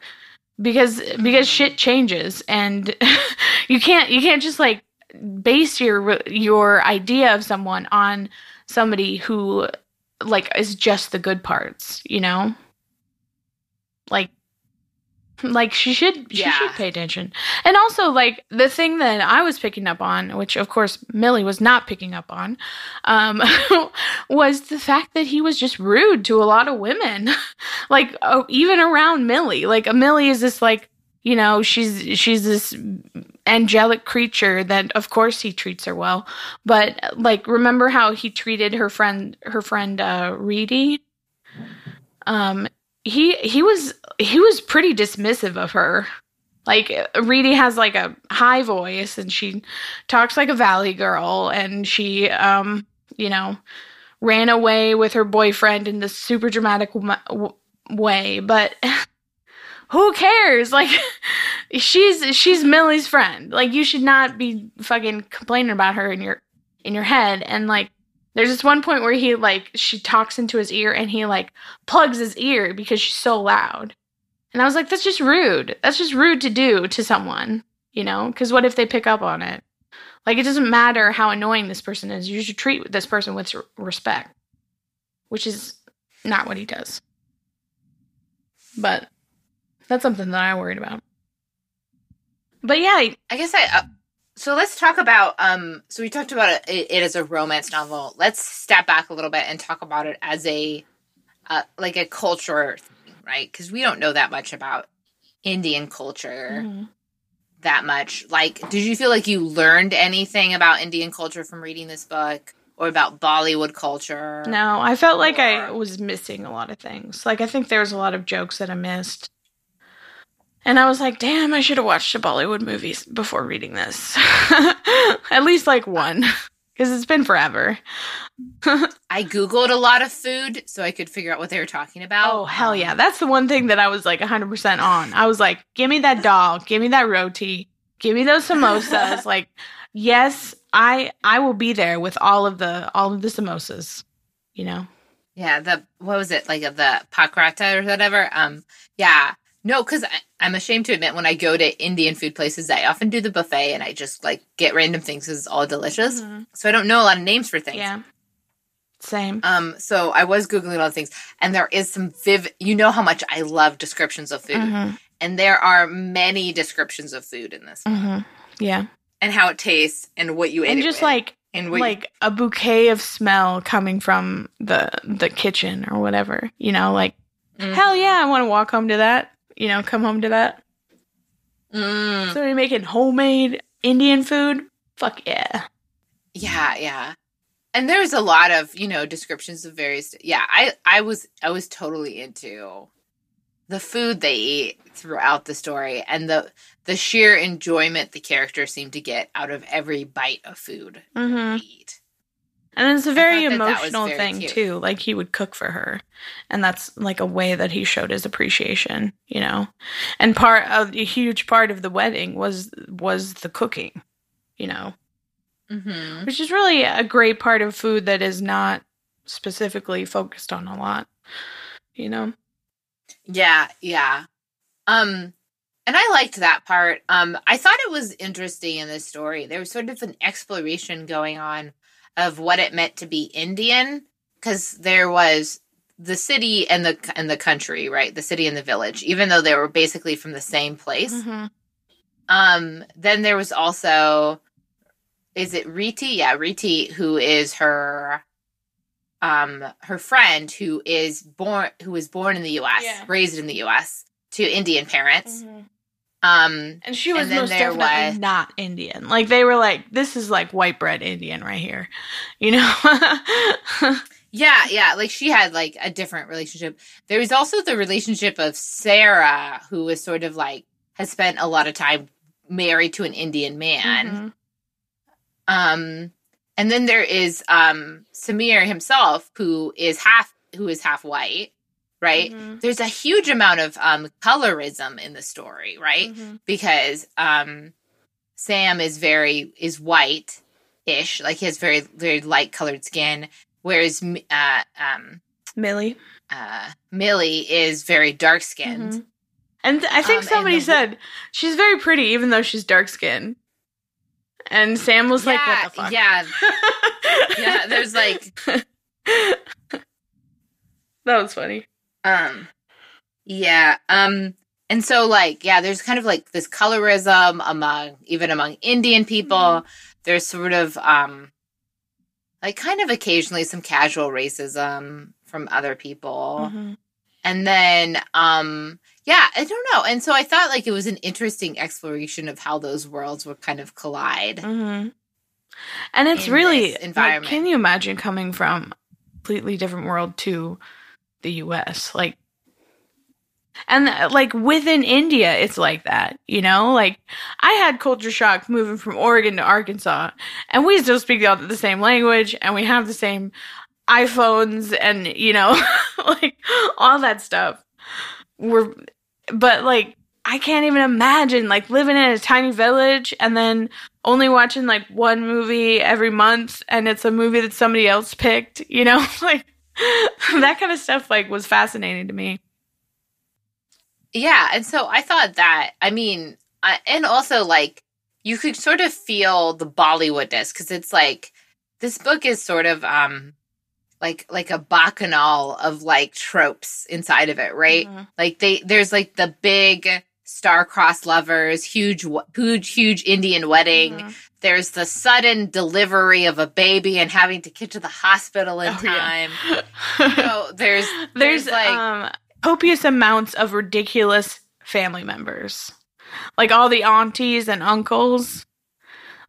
Because because shit changes and you can't you can't just like base your your idea of someone on somebody who like is just the good parts, you know? Like like she should she Yeah. should pay attention. And also like the thing that I was picking up on, which of course Mili was not picking up on, um was the fact that he was just rude to a lot of women. like oh, even around Mili. Like Mili is this like you know she's she's this angelic creature that of course he treats her well but like remember how he treated her friend her friend uh Ridhi um he he was he was pretty dismissive of her. Like Ridhi has like a high voice and she talks like a valley girl and she um you know ran away with her boyfriend in this super dramatic w- w- way but who cares? Like she's she's Millie's friend. Like you should not be fucking complaining about her in your in your head. And like There's this one point where he like she talks into his ear and he like plugs his ear because she's so loud. And I was like, that's just rude. That's just rude to do to someone, you know? Because what if they pick up on it? Like, it doesn't matter how annoying this person is. You should treat this person with respect, which is not what he does. But that's something that I worried about. But yeah, I, I guess I. Uh, So let's talk about. Um. So we talked about it, it, as a romance novel. Let's step back a little bit and talk about it as a, uh, like a culture, thing, right? Because we don't know that much about Indian culture. Mm-hmm. That much. Like, did you feel like you learned anything about Indian culture from reading this book? or about Bollywood culture. No, I felt like I was missing a lot of things. Like I think there was a lot of jokes that I missed. And I was like, damn, I should have watched the Bollywood movies before reading this. At least like one, because it's been forever. I Googled a lot of food so I could figure out what they were talking about. Oh, hell yeah. That's the one thing that I was like 100% on. I was like, give me that dal, give me that roti, give me those samosas. like, yes, I I will be there with all of the all of the samosas, you know. Yeah, the what was it like the pakrata or whatever? Um, yeah, no, because I'm ashamed to admit when I go to Indian food places, I often do the buffet and I just like get random things because it's all delicious. Mm-hmm. So I don't know a lot of names for things. Yeah. Same. Um, so I was googling all the things, and there is some vivid. You know how much I love descriptions of food, mm-hmm. and there are many descriptions of food in this. Mm-hmm. Yeah, and how it tastes, and what you ate, and just like and like you- a bouquet of smell coming from the the kitchen or whatever. You know, like mm-hmm. hell yeah, I want to walk home to that you know, come home to that. Mm. Somebody making homemade Indian food. Fuck yeah. Yeah, yeah. And there's a lot of, you know, descriptions of various yeah, I I was I was totally into the food they eat throughout the story and the the sheer enjoyment the characters seem to get out of every bite of food mm-hmm. they eat. And it's a very emotional very thing cute. too. Like he would cook for her. And that's like a way that he showed his appreciation, you know. And part of a huge part of the wedding was was the cooking, you know. Mm-hmm. Which is really a great part of food that is not specifically focused on a lot, you know. Yeah, yeah. Um and I liked that part. Um I thought it was interesting in this story. There was sort of an exploration going on of what it meant to be Indian because there was the city and the and the country, right? The city and the village, even though they were basically from the same place. Mm-hmm. Um, then there was also is it Ridhi? Yeah, Ridhi, who is her um her friend who is born who was born in the US, yeah. raised in the US to Indian parents. Mm-hmm. Um, and she was and most definitely was, not Indian. Like they were like, this is like white bread Indian right here, you know? yeah, yeah. Like she had like a different relationship. There was also the relationship of Sarah, who was sort of like has spent a lot of time married to an Indian man. Mm-hmm. Um, and then there is um Samir himself, who is half who is half white right? Mm-hmm. There's a huge amount of um, colorism in the story, right? Mm-hmm. Because um, Sam is very is white ish, like he has very very light colored skin, whereas uh, um, Mili uh, Mili is very dark skinned. Mm-hmm. And I think um, somebody the, said she's very pretty, even though she's dark skinned. And Sam was yeah, like, "What the fuck?" Yeah, yeah. There's like that was funny. Um, yeah. Um, and so like, yeah, there's kind of like this colorism among even among Indian people. Mm-hmm. There's sort of um, like kind of occasionally some casual racism from other people. Mm-hmm. And then, um, yeah, I don't know. And so I thought like it was an interesting exploration of how those worlds would kind of collide. Mm-hmm. And it's really environment. Like, can you imagine coming from a completely different world to the US. Like, and uh, like within India, it's like that, you know? Like, I had culture shock moving from Oregon to Arkansas, and we still speak the, same language, and we have the same iPhones, and, you know, like all that stuff. We're, but like, I can't even imagine like living in a tiny village and then only watching like one movie every month and it's a movie that somebody else picked, you know? like that kind of stuff like was fascinating to me. Yeah, and so I thought that, I mean, uh, and also like you could sort of feel the Bollywoodness because it's like this book is sort of um like like a bacchanal of like tropes inside of it, right? Mm-hmm. Like they there's like the big star-crossed lovers, huge huge huge Indian wedding. Mm-hmm. There's the sudden delivery of a baby and having to get to the hospital in oh, time. Yeah. know, there's, there's there's like um copious amounts of ridiculous family members. Like all the aunties and uncles.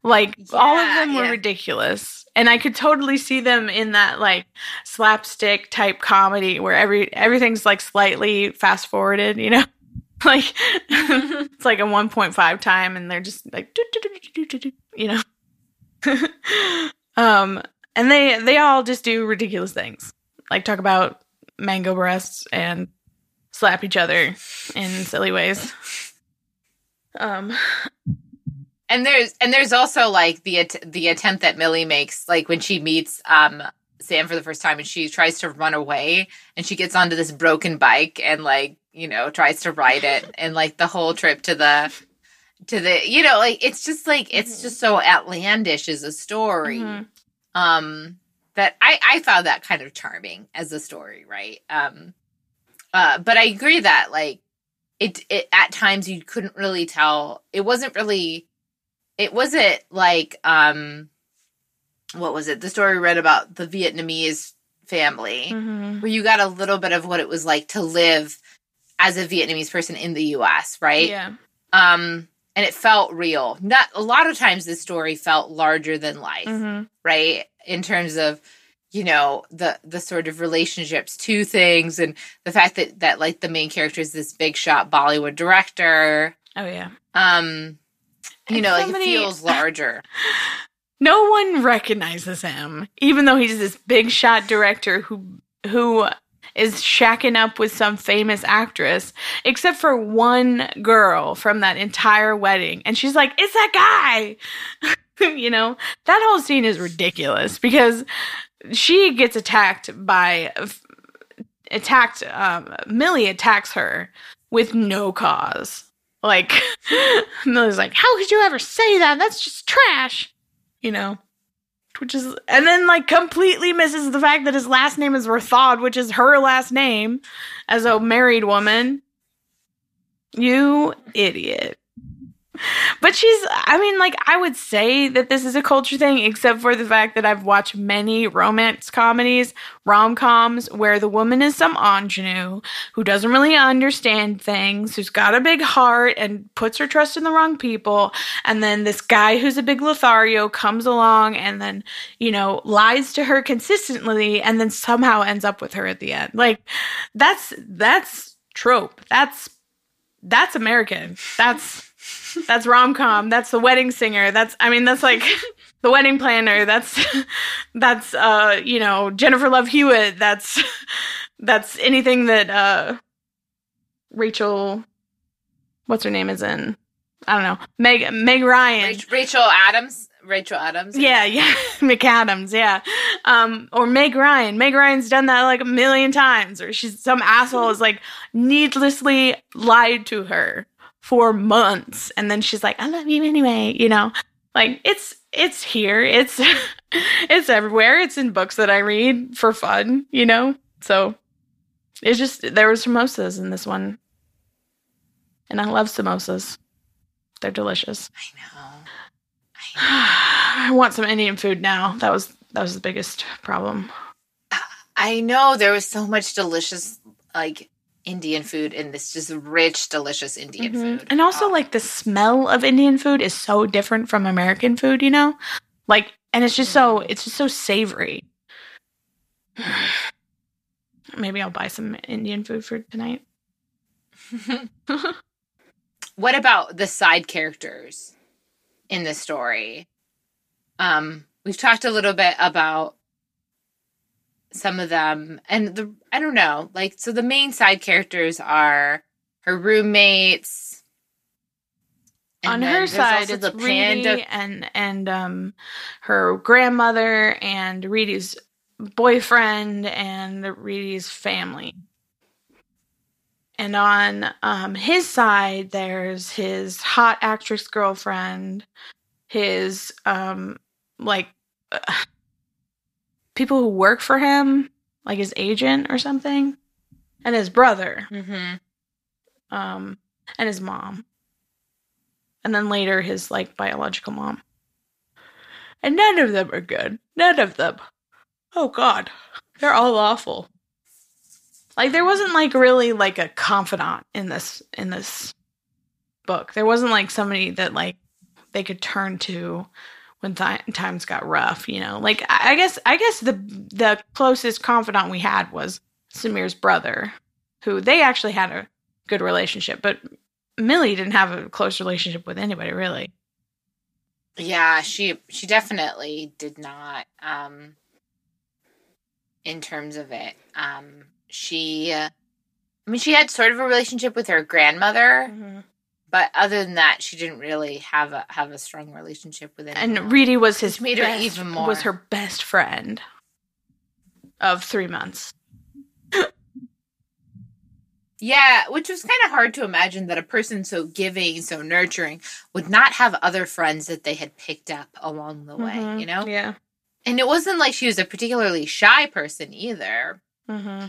Like yeah, all of them were yeah. ridiculous. And I could totally see them in that like slapstick type comedy where every everything's like slightly fast forwarded, you know? like it's like a 1.5 time and they're just like you know. um and they they all just do ridiculous things. Like talk about mango breasts and slap each other in silly ways. Um and there's and there's also like the at- the attempt that Mili makes like when she meets um Sam for the first time and she tries to run away and she gets onto this broken bike and like you know tries to ride it and like the whole trip to the to the you know like it's just like it's mm-hmm. just so outlandish as a story mm-hmm. um that I I found that kind of charming as a story right um uh, but I agree that like it, it at times you couldn't really tell. It wasn't really. It wasn't like um, what was it? The story we read about the Vietnamese family, mm-hmm. where you got a little bit of what it was like to live as a Vietnamese person in the U.S. Right? Yeah. Um, and it felt real. Not a lot of times this story felt larger than life, mm-hmm. right? In terms of you know the the sort of relationships to things and the fact that that like the main character is this big shot bollywood director oh yeah um you and know somebody, like it feels larger no one recognizes him even though he's this big shot director who who is shacking up with some famous actress except for one girl from that entire wedding and she's like it's that guy you know that whole scene is ridiculous because she gets attacked by attacked um, Mili attacks her with no cause. Like Mili's like, "How could you ever say that? That's just trash." You know. Which is and then like completely misses the fact that his last name is Rathod, which is her last name as a married woman. You idiot but she's i mean like i would say that this is a culture thing except for the fact that i've watched many romance comedies rom-coms where the woman is some ingenue who doesn't really understand things who's got a big heart and puts her trust in the wrong people and then this guy who's a big lothario comes along and then you know lies to her consistently and then somehow ends up with her at the end. Like that's that's trope. That's that's american. That's that's rom com. That's the wedding singer. That's I mean that's like the wedding planner. That's that's uh you know Jennifer Love Hewitt. That's that's anything that uh Rachel what's her name is in. I don't know. Meg Meg Ryan. Rachel Adams. Rachel Adams. Yeah, yeah. McAdams, yeah. Um, or Meg Ryan. Meg Ryan's done that like a million times, or she's some asshole is like needlessly lied to her for months. And then she's like i love you anyway you know? Like it's it's here. It's it's everywhere. It's in books that i read for fun you know? So it's just there was samosas in this one. And i love samosas. They're delicious. I know. I, know. I want some indian food now. That was that was the biggest problem. I know there was so much delicious like Indian food and this just rich, delicious Indian mm-hmm. food. And also, oh. like, the smell of Indian food is so different from American food, you know? Like, and it's just so, mm-hmm. it's just so savory. Maybe I'll buy some Indian food for tonight. what about the side characters in the story? Um, we've talked a little bit about some of them and the I don't know, like so the main side characters are her roommates, on her side, it's the panda- Ridhi and and um her grandmother and Ridhi's boyfriend and Ridhi's family. And on um his side, there's his hot actress girlfriend, his um like uh, people who work for him, like his agent or something, and his brother Mhm. um, and his mom. And then later his like biological mom. And none of them are good. None of them. Oh god. They're all awful. Like there wasn't like really like a confidant in this in this book. There wasn't like somebody that like they could turn to when th- times got rough, you know. Like I guess I guess the the closest confidant we had was Samir's brother, who they actually had a good relationship, but Mili didn't have a close relationship with anybody really. Yeah, she she definitely did not. Um, in terms of it, um, she, uh, I mean, she had sort of a relationship with her grandmother, but other than that, she didn't really have a have a strong relationship with anyone. And Ridhi was his made her best- even more- was her best friend of three months. Yeah, which was kind of hard to imagine that a person so giving, so nurturing, would not have other friends that they had picked up along the way, Mhm. you know? Yeah. And it wasn't like she was a particularly shy person either. Mm-hmm.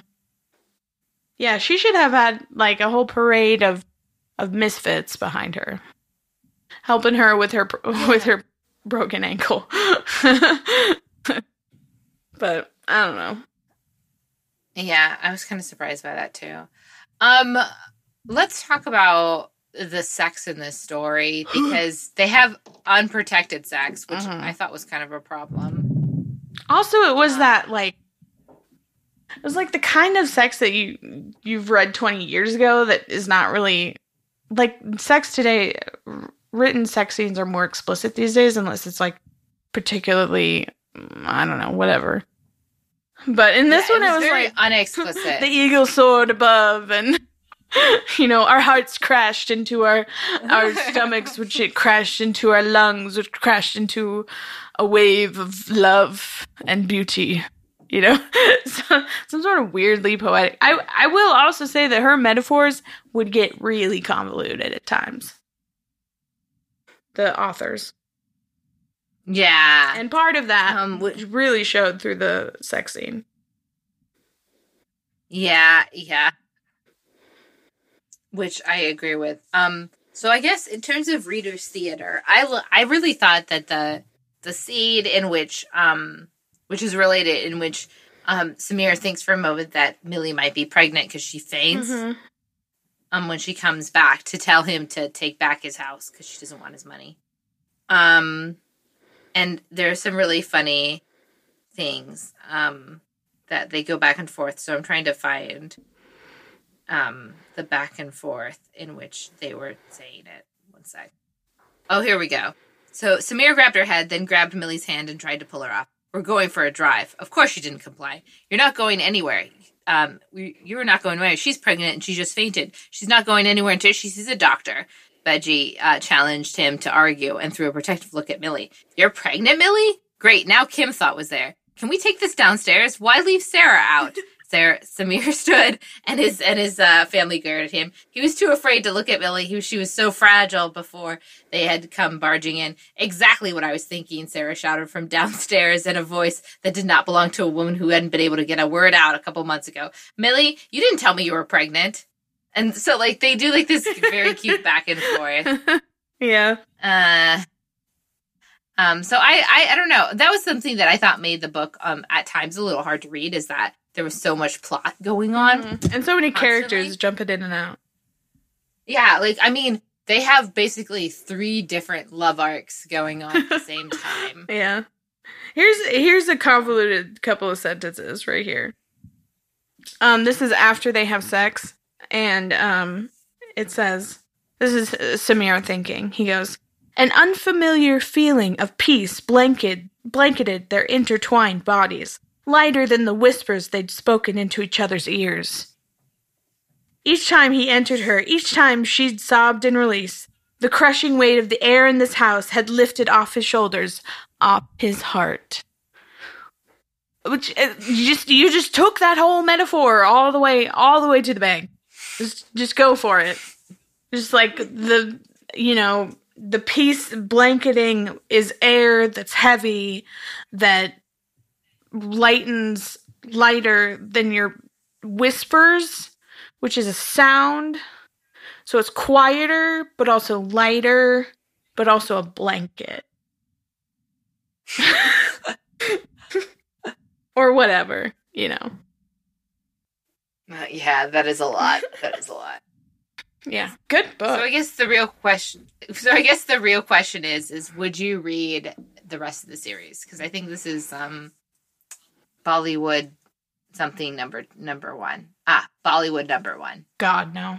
Yeah, she should have had like a whole parade of of misfits behind her, helping her with her with her broken ankle. but I don't know. Yeah, I was kind of surprised by that too. Um, let's talk about the sex in this story because they have unprotected sex, which Mhm. I thought was kind of a problem. Also, it was that like it was like the kind of sex that you you've read 20 years ago that is not really like sex today written sex scenes are more explicit these days unless it's like particularly mm, I don't know, whatever. But in this Yeah, one it was, very like unexplicit. the eagle soared above and you know our hearts crashed into our our stomachs which it crashed into our lungs which crashed into a wave of love and beauty you know so, some sort of weirdly poetic i i will also say that her metaphors would get really convoluted at times the authors yeah. and part of that Um, which really showed through the sex scene Yeah, yeah. Which I agree with. Um so I guess in terms of readers theater, I I really thought that the the scene in which um which is related in which um Samira thinks for a moment that Mili might be pregnant cuz she faints Mhm. um when she comes back to tell him to take back his house cuz she doesn't want his money. Um and there's some really funny things um that they go back and forth. So I'm trying to find um the back and forth in which they were saying it. One sec. Oh, here we go. So Samir grabbed her head, then grabbed Mili's hand and tried to pull her off. We're going for a drive. Of course she didn't comply. You're not going anywhere. Um, we, you were not going anywhere. She's pregnant and she just fainted. She's not going anywhere until she sees a doctor. Veggie uh, challenged him to argue and threw a protective look at Mili. You're pregnant, Mili? Great. Now Kim thought was there. Can we take this downstairs? Why leave Sarah out? Sarah Samir stood and his and his uh, family glared at him. He was too afraid to look at Mili. He, she was so fragile before they had come barging in. Exactly what I was thinking, Sarah shouted from downstairs in a voice that did not belong to a woman who hadn't been able to get a word out a couple months ago. Mili, you didn't tell me you were pregnant. And so like they do like this very cute back and forth. yeah Uh um so I, I I don't know. That was something that I thought made the book um at times a little hard to read is that there was so much plot going on. Mhm. and so many characters Constantly. jumping in and out Yeah, like I mean, they have basically three different love arcs going on at the same time. Yeah. Here's here's a convoluted couple of sentences right here. Um this is after they have sex and um it says this is uh, Samir thinking. He goes, "An unfamiliar feeling of peace blanketed blanketed their intertwined bodies, lighter than the whispers they'd spoken into each other's ears." Each time he entered her, each time she'd sobbed in release, the crushing weight of the air in this house had lifted off his shoulders, off his heart. Which uh, you just you just took that whole metaphor all the way all the way to the bank. Just just go for it. Just like the you know the piece blanketing is air that's heavy that lightens lighter than your whispers, which is a sound. So it's quieter, but also lighter, but also a blanket. or whatever, you know. Uh, yeah, that is a lot. That is a lot. Yeah, good book. So I guess the real question. So I guess the real question is: is would you read the rest of the series? Because I think this is um, Bollywood something number number one. Ah, Bollywood number one. God no.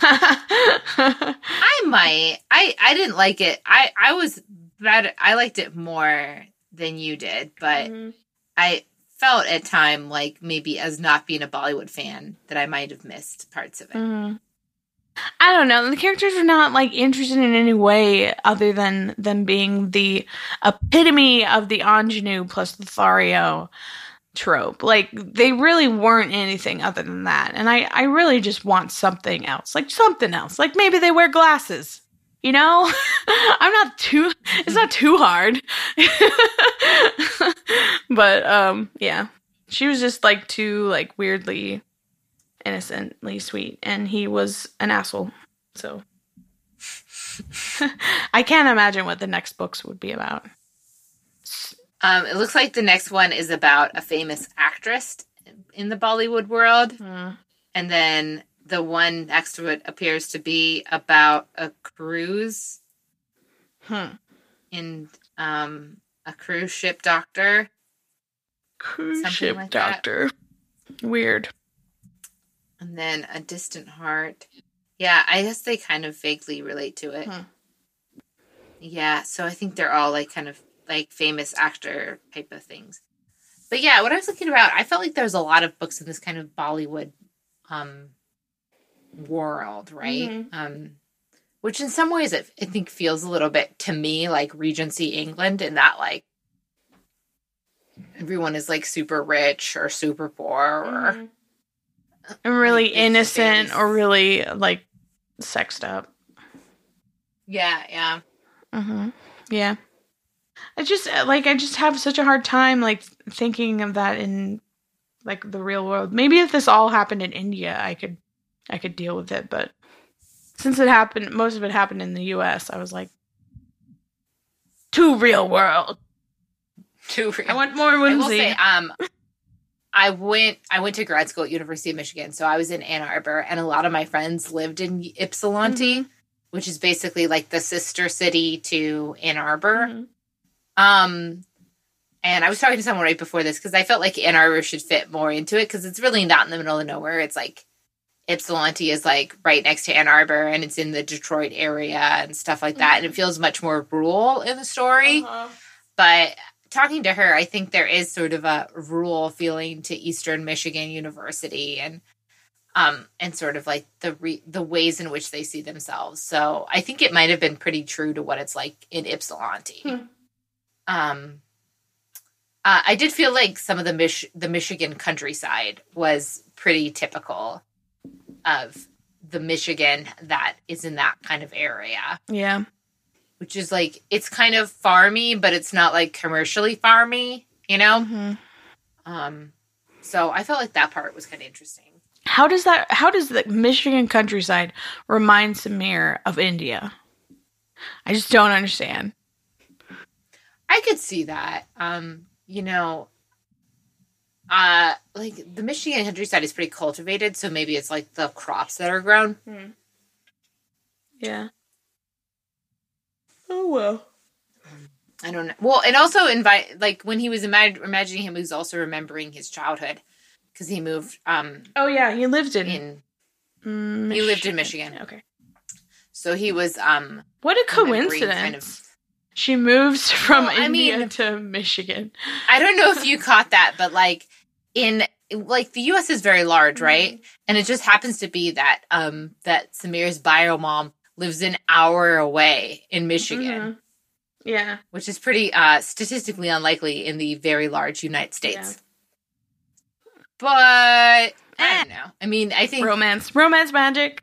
I might. I I didn't like it. I I was better. I liked it more than you did, but Mhm. I felt at time like maybe as not being a Bollywood fan that I might have missed parts of it. Mhm. I don't know. The characters are not like interested in any way other than them being the epitome of the ingenue plus Lothario trope. Like they really weren't anything other than that. And I, I really just want something else. Like something else. Like maybe they wear glasses. You know? I'm not too it's not too hard. but um yeah. She was just like too like weirdly innocently sweet and he was an asshole so i can't imagine what the next books would be about Um, it looks like the next one is about a famous actress in the Bollywood world, Hmm. and then the one next to it appears to be about a cruise Hmm. in um a cruise ship doctor. cruise ship like that. doctor weird And then a distant heart. Yeah, I guess they kind of vaguely relate to it. Hmm. Yeah, so I think they're all like kind of like famous actor type of things. But yeah, what I was looking about, I felt like there was a lot of books in this kind of Bollywood um world, right? Mhm. Um which in some ways it, I think feels a little bit to me like Regency England in that like everyone is like super rich or super poor or Mhm. really Like, innocent very- or really like sexed up yeah, yeah. hmm yeah i just uh, like i just have such a hard time like thinking of that in like the real world maybe if this all happened in india i could i could deal with it but since it happened most of it happened in the us i was like too real world Too real. i want more I will whimsy say, um, I went I went to grad school at University of Michigan, so I was in Ann Arbor, and a lot of my friends lived in Ypsilanti, which is basically like the sister city to Ann Arbor. Mhm. Um, and I was talking to someone right before this because I felt like Ann Arbor should fit more into it because it's really not in the middle of nowhere. It's like Ypsilanti is like right next to Ann Arbor, and it's in the Detroit area and stuff like that, and it feels much more rural in the story Uh-huh. but talking to her, I think there is sort of a rural feeling to Eastern Michigan University and um and sort of like the re- the ways in which they see themselves. So I think it might have been pretty true to what it's like in Ypsilanti. Hmm. Um uh, I did feel like some of the Mich- the Michigan countryside was pretty typical of the Michigan that is in that kind of area yeah which is like it's kind of farmy, but it's not like commercially farmy, you know. Mhm. Um, so I felt like that part was kind of interesting. how does that how does the michigan countryside remind samir of india i just don't understand I could see that. Um, you know, uh, like the Michigan countryside is pretty cultivated, so maybe it's like the crops that are grown. Yeah. Oh well. I don't know. Well, and also invite like when he was imag- imagining him, he was also remembering his childhood because he moved um Oh yeah, he lived in. in he lived in Michigan, Okay. so he was um What a coincidence! kind of She moves from Well, India mean- to Michigan. I don't know if you caught that, but like in like the US is very large, right? And it just happens to be that um that Samir's bio mom lives an hour away in Michigan, Mhm. Yeah. which is pretty uh, statistically unlikely in the very large United States. But I don't know. I mean, I think Romance. Romance magic.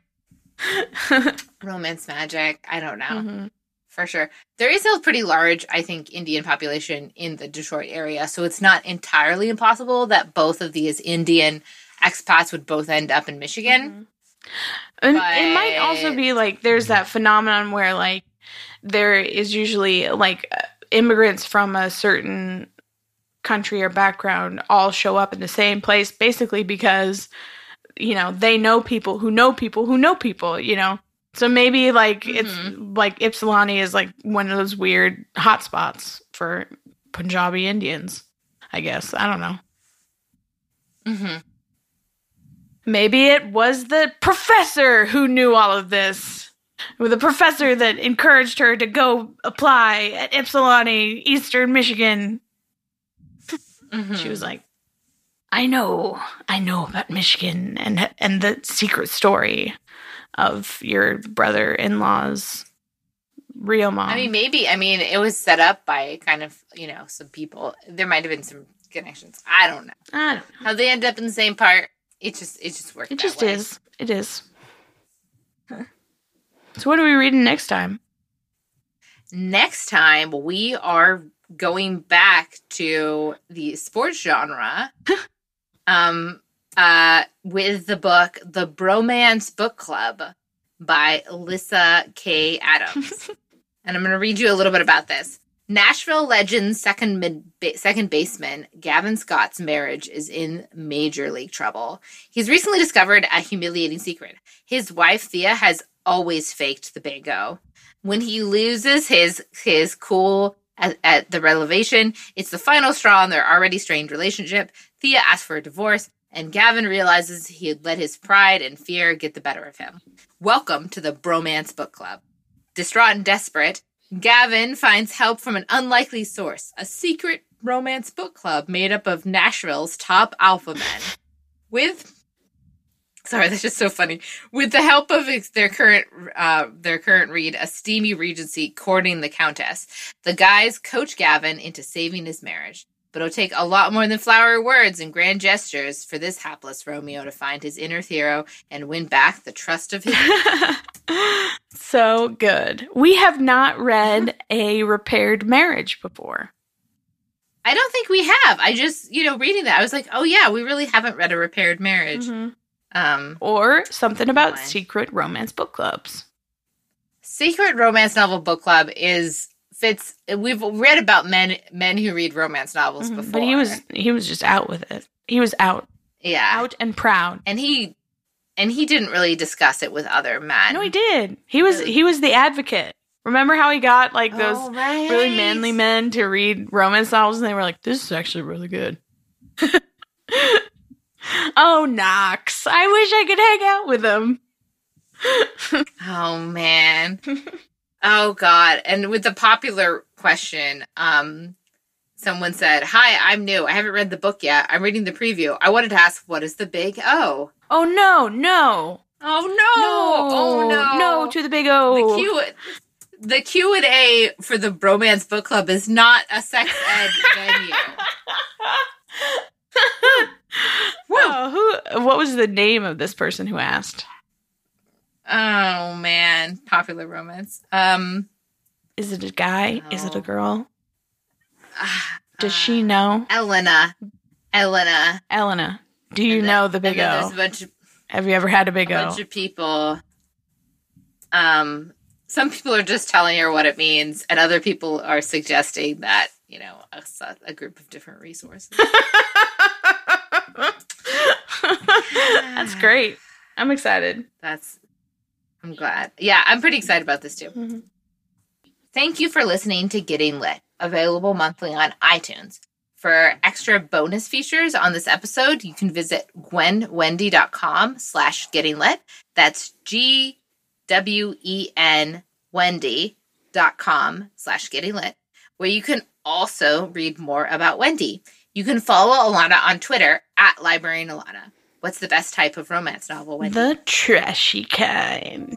romance magic. I don't know. Mhm. For sure. There is a pretty large, I think, Indian population in the Detroit area, so it's not entirely impossible that both of these Indian expats would both end up in Michigan. And it might also be like there's that phenomenon where like there is usually like uh, immigrants from a certain country or background all show up in the same place basically because you know they know people who know people who know people you know so maybe like it's like Ypsilanti is like one of those weird hotspots for Punjabi Indians I guess I don't know hmm Maybe it was the professor who knew all of this. With the professor that encouraged her to go apply at Ypsilanti, Eastern Michigan. hmm She was like, "I know, I know about Michigan and and the secret story of your brother-in-law's real mom." I mean, maybe. I mean, it was set up by kind of, you know, some people. There might have been some connections. I don't know I don't know. how they end up in the same part. It just, it just worked. It just way. is. It is. So what are we reading next time? Next time, we are going back to the sports genre um, uh, with the book The Bromance Book Club by Alyssa K. Adams. and I'm going to read you a little bit about this. Nashville legend second mid ba- second baseman Gavin Scott's marriage is in major league trouble. He's recently discovered a humiliating secret. His wife Thea has always faked the big O. When he loses his his cool at, at the revelation, it's the final straw in their already strained relationship. Thea asks for a divorce, and Gavin realizes he had let his pride and fear get the better of him. Welcome to the Bromance Book Club. Distraught and desperate, Gavin finds help from an unlikely source a secret romance book club made up of Nashville's top alpha men. With sorry, that's just so funny. With the help of their current uh, their current read, a steamy regency courting the countess, the guys coach Gavin into saving his marriage. But it'll take a lot more than flowery words and grand gestures for this hapless Romeo to find his inner hero and win back the trust of his. so good. We have not read a repaired marriage before. I don't think we have. I just, you know, reading that, I was like, oh yeah, we really haven't read a repaired marriage. Um, Or something about secret romance book clubs. secret romance novel book club is fits. We've read about men men who read romance novels Mhm. before, But he was he was just out with it. He was out, yeah, out and proud. and he and he didn't really discuss it with other men. No, he did. He was Really? he was the advocate. Remember how he got like those Oh, right. really manly men to read romance novels and they were like, This is actually really good. oh Knox. I wish I could hang out with him. Oh man. oh god. And with the popular question, um someone said, "Hi, I'm new. I haven't read the book yet. I'm reading the preview. I wanted to ask what is the big O?" Oh no, no. Oh no. Oh no. No to the big O. The Q the Q and A for the Bromance Book Club is not a sex ed venue. Oh, who what was the name of this person who asked? Oh man, popular romance. Um Is it a guy? Is it a girl? ah, Does uh, she know? Elena. Elena. Elena, do you And know the big O? There's a bunch of Have you ever had a a big O? bunch of people. Um, some people are just telling her what it means, and other people are suggesting that you know a group of different resources. That's great. I'm excited. That's. I'm glad. Yeah, I'm pretty excited about this too. Mhm. Thank you for listening to Getting Lit, available monthly on iTunes. For extra bonus features on this episode, you can visit gwenwendy.com slash getting lit. That's G W E N Wendy.com slash getting lit, where you can also read more about Wendy. You can follow Ilana on Twitter at Librarian Ilana. What's the best type of romance novel, Wendy? The trashy kind.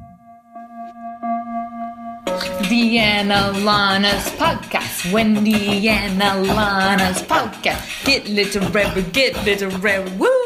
and Ilana's podcast. Wendy and Ilana's podcast. Get literary, get literary. Woo!